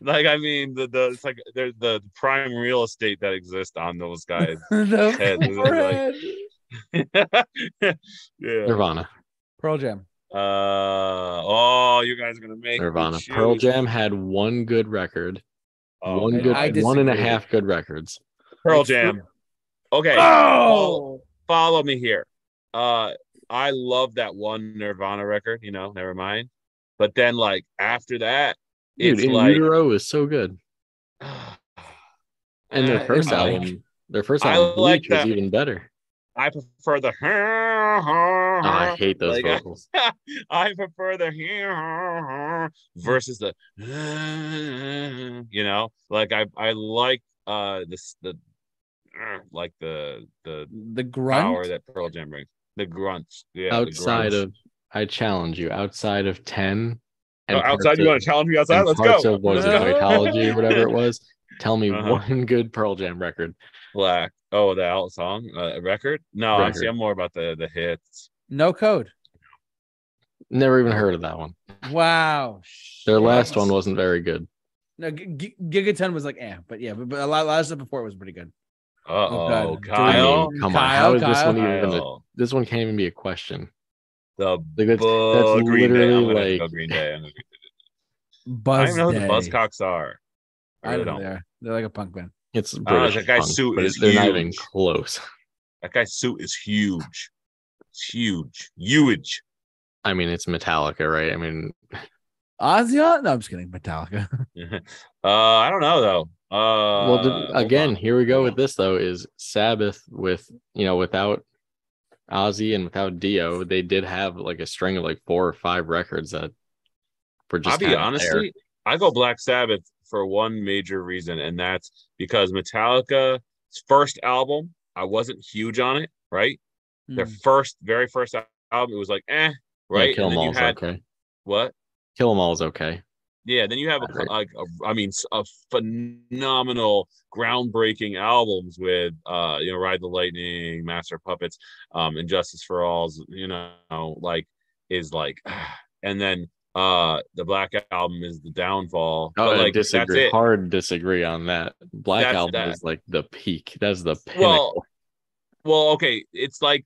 like I mean, the the it's like they're the prime real estate that exists on those guys. the Head like- yeah. Nirvana. Pearl Jam. Uh oh, you guys are gonna make Nirvana. Pearl. Jam had one good record. Oh, one good I one and a disagree. half good records. Pearl Jam. Okay. Oh, follow me here. Uh I love that one Nirvana record, you know, never mind. But then like after that, Dude, it's In like Utero is so good. And their first I- album, their first I album, like Bleach, was even better. I prefer the Oh, I hate those Like, vocals. I prefer the versus the you know, like I I like uh this the like the the the power that Pearl Jam brings. The grunts. Yeah. the outside grunts. of, I challenge you, outside of 10. Oh, parts outside, you of- want to challenge me outside? Let's parts go. of what is it, No. Vitalogy or whatever it was. Tell me Uh-huh. one good Pearl Jam record. Black. Oh, the out song, uh, record. No, I'm Record. see. I'm more about the the hits. No code. Never even heard of that one. Wow. Their last one wasn't very good. No, G- G- Gigaton was like, eh, but yeah, but, but a lot, a lot of stuff before it was pretty good. Uh oh, Kyle. I mean, come on, Kyle, how is this Kyle. one even? A, this one can't even be a question. The Like that's, Bu- that's Green Day. I'm gonna like go Green Day. I'm gonna- I don't even know who the Buzzcocks are. I I don't know. They're, they're like a punk band. it's know, British. that guy's punk, suit but is they're not even huge. close. That guy's suit is huge. It's huge. Huge. I mean, it's Metallica, right? I mean, Ozzy? No, I'm just kidding. Metallica. uh, I don't know though. Uh, well, the- hold again, here we go with this though. Is Sabbath with you know without Ozzy and without Dio, they did have like a string of like four or five records that were just. I'll be kind of honestly, I go Black Sabbath for one major reason, and that's because Metallica's first album, I wasn't huge on it, right? Their Hmm. first, very first album, it was like, eh, right? Yeah, Kill and 'Em then you All's had okay. what? Kill 'Em All's okay. Yeah, then you have a, like a, I mean, a phenomenal, groundbreaking albums with, uh, you know, Ride the Lightning, Master Puppets, um, Injustice for All's, you know, like is like, and then uh the Black Album is the downfall. Oh, but I like that's disagree. Hard disagree on that. Black That's Album that. is like the peak. That's the pinnacle. Well, well, okay, it's like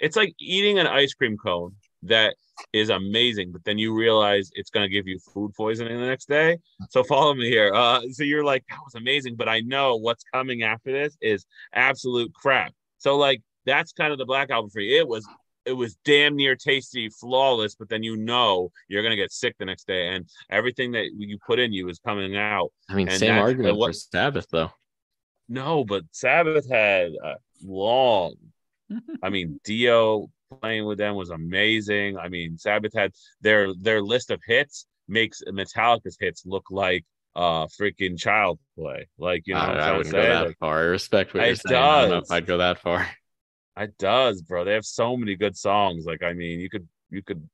it's like eating an ice cream cone that is amazing, but then you realize it's going to give you food poisoning the next day. So follow me here. Uh, so you're like, that was amazing, but I know what's coming after this is absolute crap. So like that's kind of the black album for you. It was it was damn near tasty, flawless, but then you know you're gonna get sick the next day, and everything that you put in you is coming out. I mean, and same argument what- for Sabbath though. No, but Sabbath had a long. I mean, Dio playing with them was amazing. I mean, Sabbath had their their list of hits makes Metallica's hits look like uh freaking child play. Like you know, I, I wouldn't go that Like, far. I respect what you're saying. I don't know if. I'd go that far. it does, bro. They have so many good songs. Like, I mean, you could you could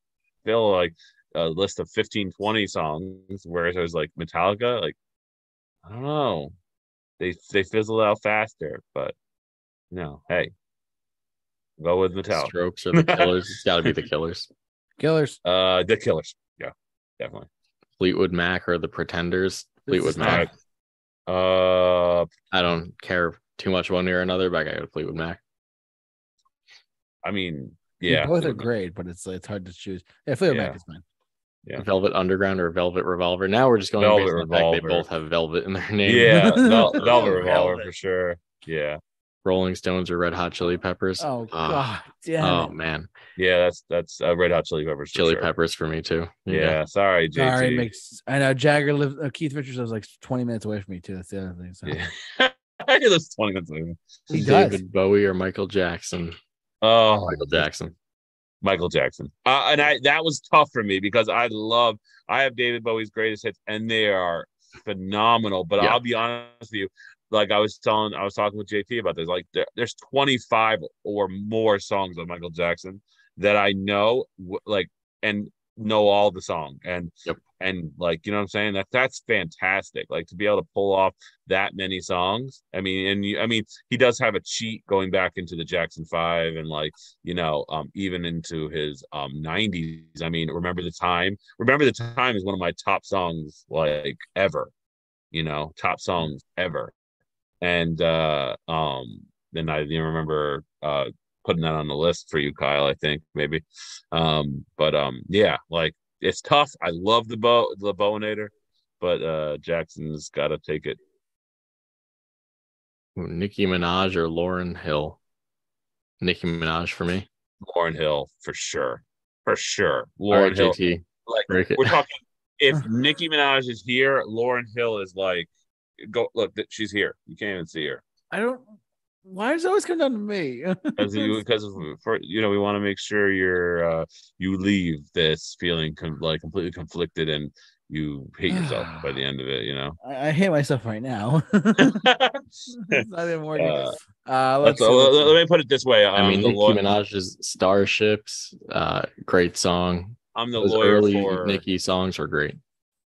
fill like a list of 15, 20 songs, whereas it was like Metallica, like I don't know. They they fizzle out faster, but no, hey. Go with Metallica. Strokes or the Killers. it's got to be the Killers. Killers. Uh the Killers. Yeah, definitely. Fleetwood Mac or the Pretenders. Fleetwood is Mac. Uh I don't care too much one way or another, but I got to go Fleetwood Mac. I mean, yeah. both are Fleetwood Mac. great, but it's it's hard to choose. Yeah, Fleetwood Mac is mine. Yeah. Velvet Underground or Velvet Revolver. Now we're just going Velvet based on the fact they both have Velvet in their name. Yeah, Vel- Velvet Velvet. Revolver for sure. Yeah. Rolling Stones or Red Hot Chili Peppers. Oh god damn Oh it. man, Yeah, that's that's uh, Red Hot Chili Peppers. Chili sure. Peppers for me too. Yeah, sorry, JT. Sorry, makes I know Jagger lived uh, Keith Richards was like 20 minutes away from me too. That's the other thing. So Yeah. I hear this 20 minutes later. he does. David Bowie or Michael Jackson. Oh, Michael Jackson. Michael Jackson. Uh, and I that was tough for me because I love I have David Bowie's greatest hits and they are phenomenal. But Yeah. I'll be honest with you, like I was telling, I was talking with JT about this. Like there, there's 25 or more songs of Michael Jackson that I know, like and know all the song and Yep. and like you know what I'm saying that that's fantastic. Like to be able to pull off that many songs. I mean, and you, I mean he does have a cheat going back into the Jackson Five and like you know, um, even into his um 90s. I mean, remember the time. Remember the time is one of my top songs like ever. You know, top songs ever. And uh um then I know, remember uh putting that on the list for you, Kyle. I think maybe. Um, but um, yeah, like it's tough. I love the bow the bowinator, but uh Jackson's got to take it. Nicki Minaj or Lauryn Hill. Nicki Minaj for me. Lauryn Hill for sure, for sure. Lauryn right, Hill. JT. like we're talking if Nicki Minaj is here, Lauryn Hill is like go look that she's here. You can't even see her. I don't why does it always come down to me? Because because for you know we want to make sure you're uh you leave this feeling com- like completely conflicted and you hate yourself by the end of it, you know. I, I hate myself right now. it's not even working. Uh, Uh, Let's, let's, uh, let's let, me put it this way. I I'm mean, the Nicki law- Minaj's Starships, uh, great song. I'm the Those lawyer early for Nicki songs are great.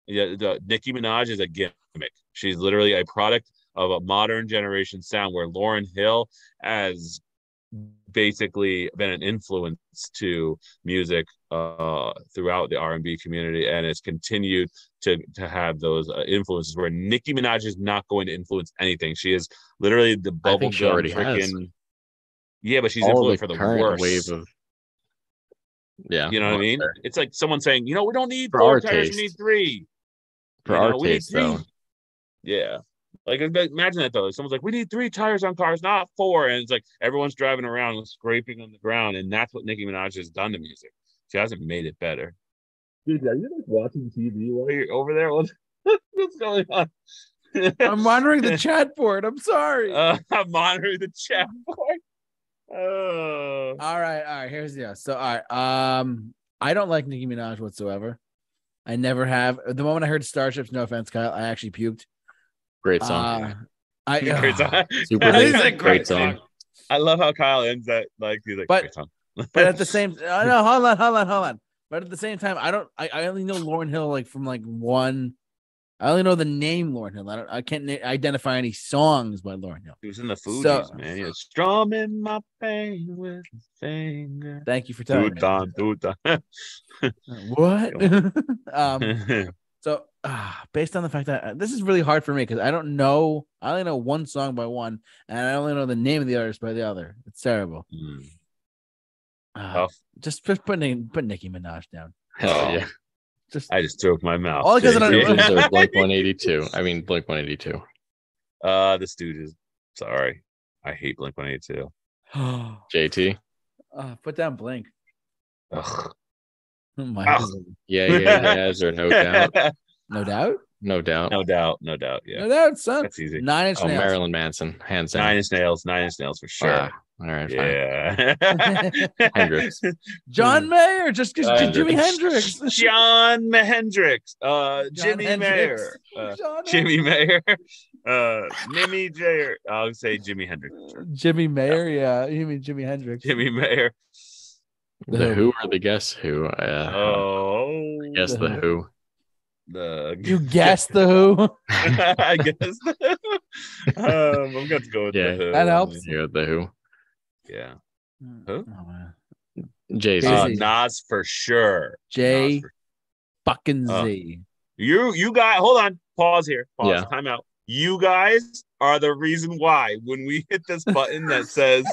Yeah. The, Nicki Minaj is a gimmick. She's literally a product of a modern generation sound where Lauryn Hill has basically been an influence to music uh, throughout the R&B community and has continued to to have those uh, influences where Nicki Minaj is not going to influence anything. She is literally the I bubblegum she already has. freaking Yeah, but she's All influenced for the current worst. wave of yeah. you know what I mean? fair. It's like someone saying, you know, we don't need For four our tires, we need three. For You our know, we need taste, though. Yeah. Like imagine that though. Someone's like, we need three tires on cars, not four. And it's like everyone's driving around scraping on the ground. And that's what Nicki Minaj has done to music. She hasn't made it better. Dude, are you like watching TV while you're over there? What's, what's going on? I'm monitoring the chat board. I'm sorry. uh, I'm monitoring the chat board. Oh. all right, all right. Here's the deal. So, all right. Um, I don't like Nicki Minaj whatsoever. I never have. The moment I heard Starships, no offense, Kyle, I actually puked. great song. Uh, I Great song. Super That is a great, great song. I love how Kyle ends that like he's like But- great song. but at the same uh, no hold on hold on hold on but at the same time i don't i, I only know lauryn hill like from like one i only know the name lauryn hill. I don't i can't na- identify any songs by lauryn hill. He was in the Fugees, So- man. He was strumming my pain with his finger. thank you for telling me. What? Um so uh, based on the fact that uh, this is really hard for me because i don't know i only know one song by one and i only know the name of the artist by the other. It's terrible. Hmm, uh, just just put, Nicki- put nicki minaj down. Hell yeah. Just I just threw up my mouth. All because I don't- JT. Blink 182. I mean, Blink 182. uh, the Stooges. Sorry, I hate Blink One Eight Two. JT. uh, put down blink Ugh. oh my. God. Yeah, yeah, yes, or no doubt. no doubt No doubt. no doubt, no doubt. Yeah, no doubt son that's easy. nine inch Oh, nails Marilyn Manson, hands down. Nine Inch Nails, Nine Inch Nails for sure. Ah, all right, fine. yeah. Hendrix. John Mayer, just because Uh, Jimi Hendrix. John Hendrix. Uh, John Jimi Hendrix. Mayer. Uh, Jimmy Mayer. Uh, Nimmy Jayer. I'll say Jimi Hendrix. Jimmy Mayer, yeah. You mean Jimi Hendrix? Jimmy Mayer. The Who or the Guess Who? Uh, Oh, I guess the The Who. The You guessed the Who. I guess. um, I'm going to go with Yeah. the Who. That helps. Yeah, the Who. Yeah. Oh. Jay Z. Uh, Nas for sure. jay for- fucking Uh, Z. You you guys hold on. Pause here. Pause. Yeah. Time out. You guys are the reason why when we hit this button that says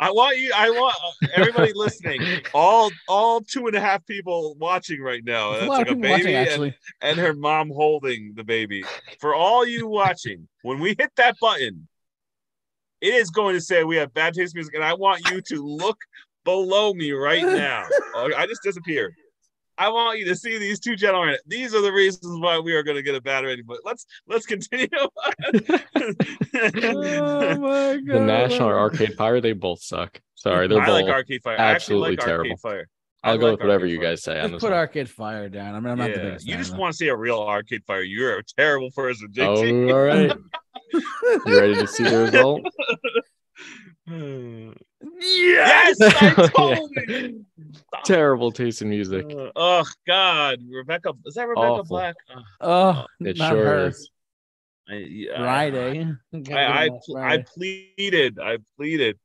I want you I want everybody listening, all all two and a half people watching right now. That's a like a people watching, baby and, and her mom holding the baby. For all you watching, when we hit that button, it is going to say we have bad taste music, and I want you to look below me right now. I just disappeared. I want you to see these two gentlemen. These are the reasons why we are going to get a bad rating. But let's let's continue. Oh my god. The National or Arcade Fire, they both suck. Sorry, they're I both. like Arcade Fire. absolutely I like terrible. Arcade Fire. I I'll go like with whatever Arcade you Fire. guys say on Just this put one. Arcade Fire down. I mean, I'm not the Yeah, biggest you fan just want to see a real Arcade Fire. You're a terrible person, Oh, all right. You ready to see the result? yes, I told you. Terrible taste in music. Uh, oh God, Rebecca is that Rebecca Awful. Black? Uh, Oh, It not sure her. is. I, yeah, Friday. I I, pl- I pleaded, I pleaded,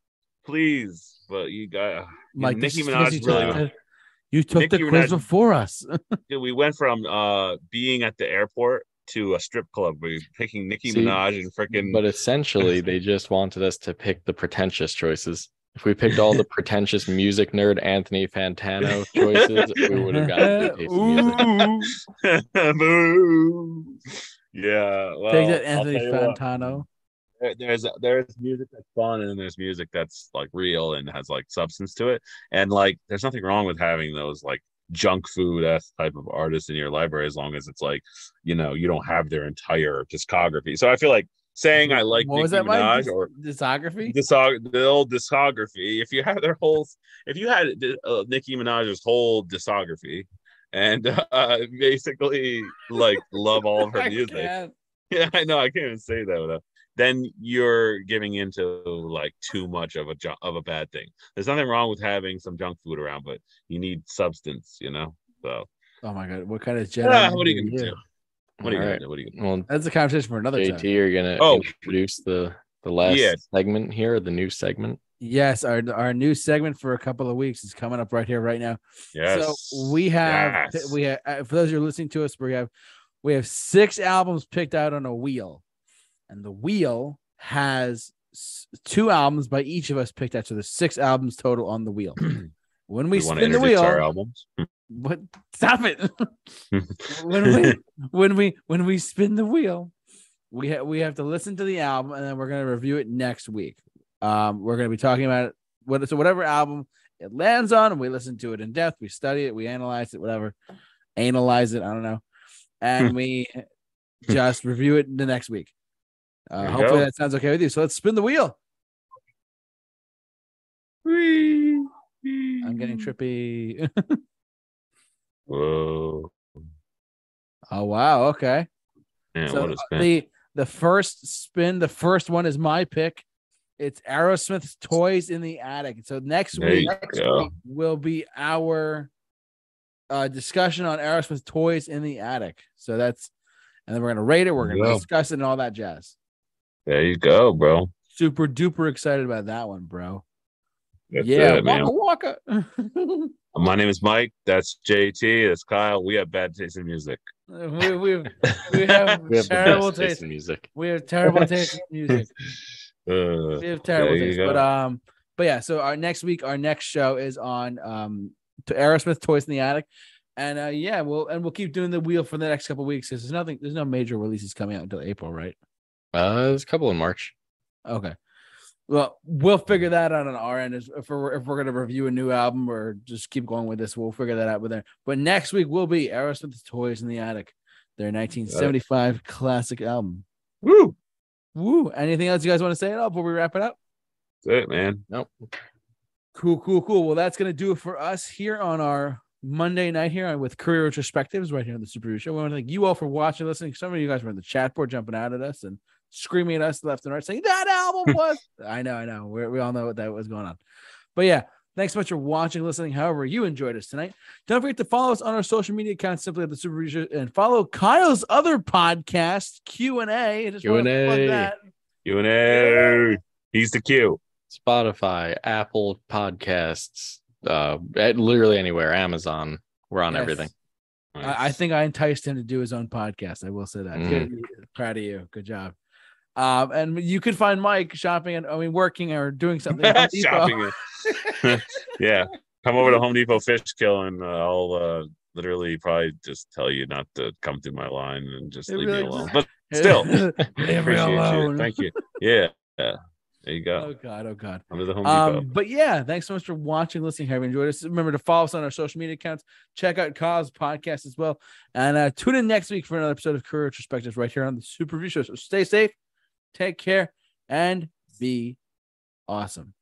please, but you got Like Nicki this is Minaj you really. took the- You took Nicki the quiz Minaj- before us. Dude, we went from uh being at the airport to a strip club. We were picking Nicki See, Minaj and freaking. But essentially, they just wanted us to pick the pretentious choices. If we picked all the pretentious music nerd Anthony Fantano choices, we would have gotten good taste in music. Boo. Yeah, well, Take that, Anthony tell you what. Fantano. There's there's music that's fun and there's music that's like real and has like substance to it and like there's nothing wrong with having those like junk food s type of artists in your library as long as it's like you know you don't have their entire discography so i feel like saying i like what was Nicki that, Mike? Minaj or discography? discog- the old discography if you had their whole if you had uh, Nicki Minaj's whole discography and uh, basically like love all of her music yeah, I know. I can't even say that without. Then you're giving into like too much of a ju- of a bad thing. There's nothing wrong with having some junk food around, but you need substance, you know. So Oh my god, what kind of Jedi? ah, what are you gonna do? What are you All gonna do? What are you gonna Well, That's a conversation for another JT, time. you're gonna Oh. introduce the the last Yeah. segment here, the new segment. Yes, our our new segment for a couple of weeks is coming up right here, right now. Yes. So we have Yes. we have uh, for those who are listening to us, we have we have six albums picked out on a wheel, and the wheel has two albums by each of us picked out. So there's six albums total on the wheel. When we, we want to spin the wheel, our albums. What? Stop it! when we when we when we spin the wheel, we ha- we have to listen to the album and then we're gonna review it next week. Um, we're gonna be talking about it. What so whatever album it lands on, we listen to it in depth, we study it, we analyze it, whatever, analyze it. I don't know, and we just review it the next week. Uh, hopefully go. that sounds okay with you. So let's spin the wheel. I'm getting trippy. Whoa. oh wow, okay. Yeah, so what a spin. the the first spin, the first one is my pick. It's Aerosmith's Toys in the Attic. So next week you go. will be our uh, discussion on Aerosmith's Toys in the Attic. So that's, and then we're gonna rate it. We're gonna go. discuss it and all that jazz. There you go, bro. Super duper excited about that one, bro. That's yeah, it. Waka Waka. My name is Mike. That's JT. That's Kyle. We have bad taste in music. we, we, we have We have terrible taste taste. in music. We have terrible taste in music. Uh, We have terrible taste. go. But um, but yeah, so our next week, our next show is on um to Aerosmith Toys in the Attic. And uh yeah, we'll and we'll keep doing the wheel for the next couple weeks because there's nothing, there's no major releases coming out until April, right? Uh, there's a couple in March. Okay. Well, we'll figure that out on our end. If we're if we're gonna review a new album or just keep going with this, we'll figure that out with there. But next week will be Aerosmith's Toys in the Attic, their 1975 classic album. woo. Woo! Anything else you guys want to say at all before we wrap it up? That's it, man. Nope. Cool, cool, cool. Well, that's gonna do it for us here on our Monday night here with career retrospectives right here on the Super Review Show. We want to thank you all for watching, listening. Some of you guys were in the chat board jumping out at us and screaming at us left and right, saying that album was. I know, I know. we we all know what that was going on. But yeah, thanks so much for watching, listening. However, you enjoyed us tonight. Don't forget to follow us on our social media accounts simply at the Super Review Show and follow Kyle's other podcast Q and A. Just wanna Q&A. that. You and A. He's the Q. Spotify, Apple Podcasts, uh, at literally anywhere, Amazon. We're on Yes. everything. I, I think I enticed him to do his own podcast. I will say that. Good, proud of you. Good job. Um, and you could find Mike shopping and I mean working or doing something. Shopping yeah. Come over to Home Depot Fish Kill and uh, I'll uh, literally probably just tell you not to come through my line and just It leave really me alone. just- But still, leave me appreciate alone. you. Thank you. Yeah. Yeah. There you go. Oh god, oh god. Under the Home Depot. Um, but yeah, thanks so much for watching, listening. Have you enjoyed us? Remember to follow us on our social media accounts. Check out Cause podcast as well, and uh, tune in next week for another episode of Career Retrospectives right here on the Super Review Show. So stay safe, take care, and be awesome.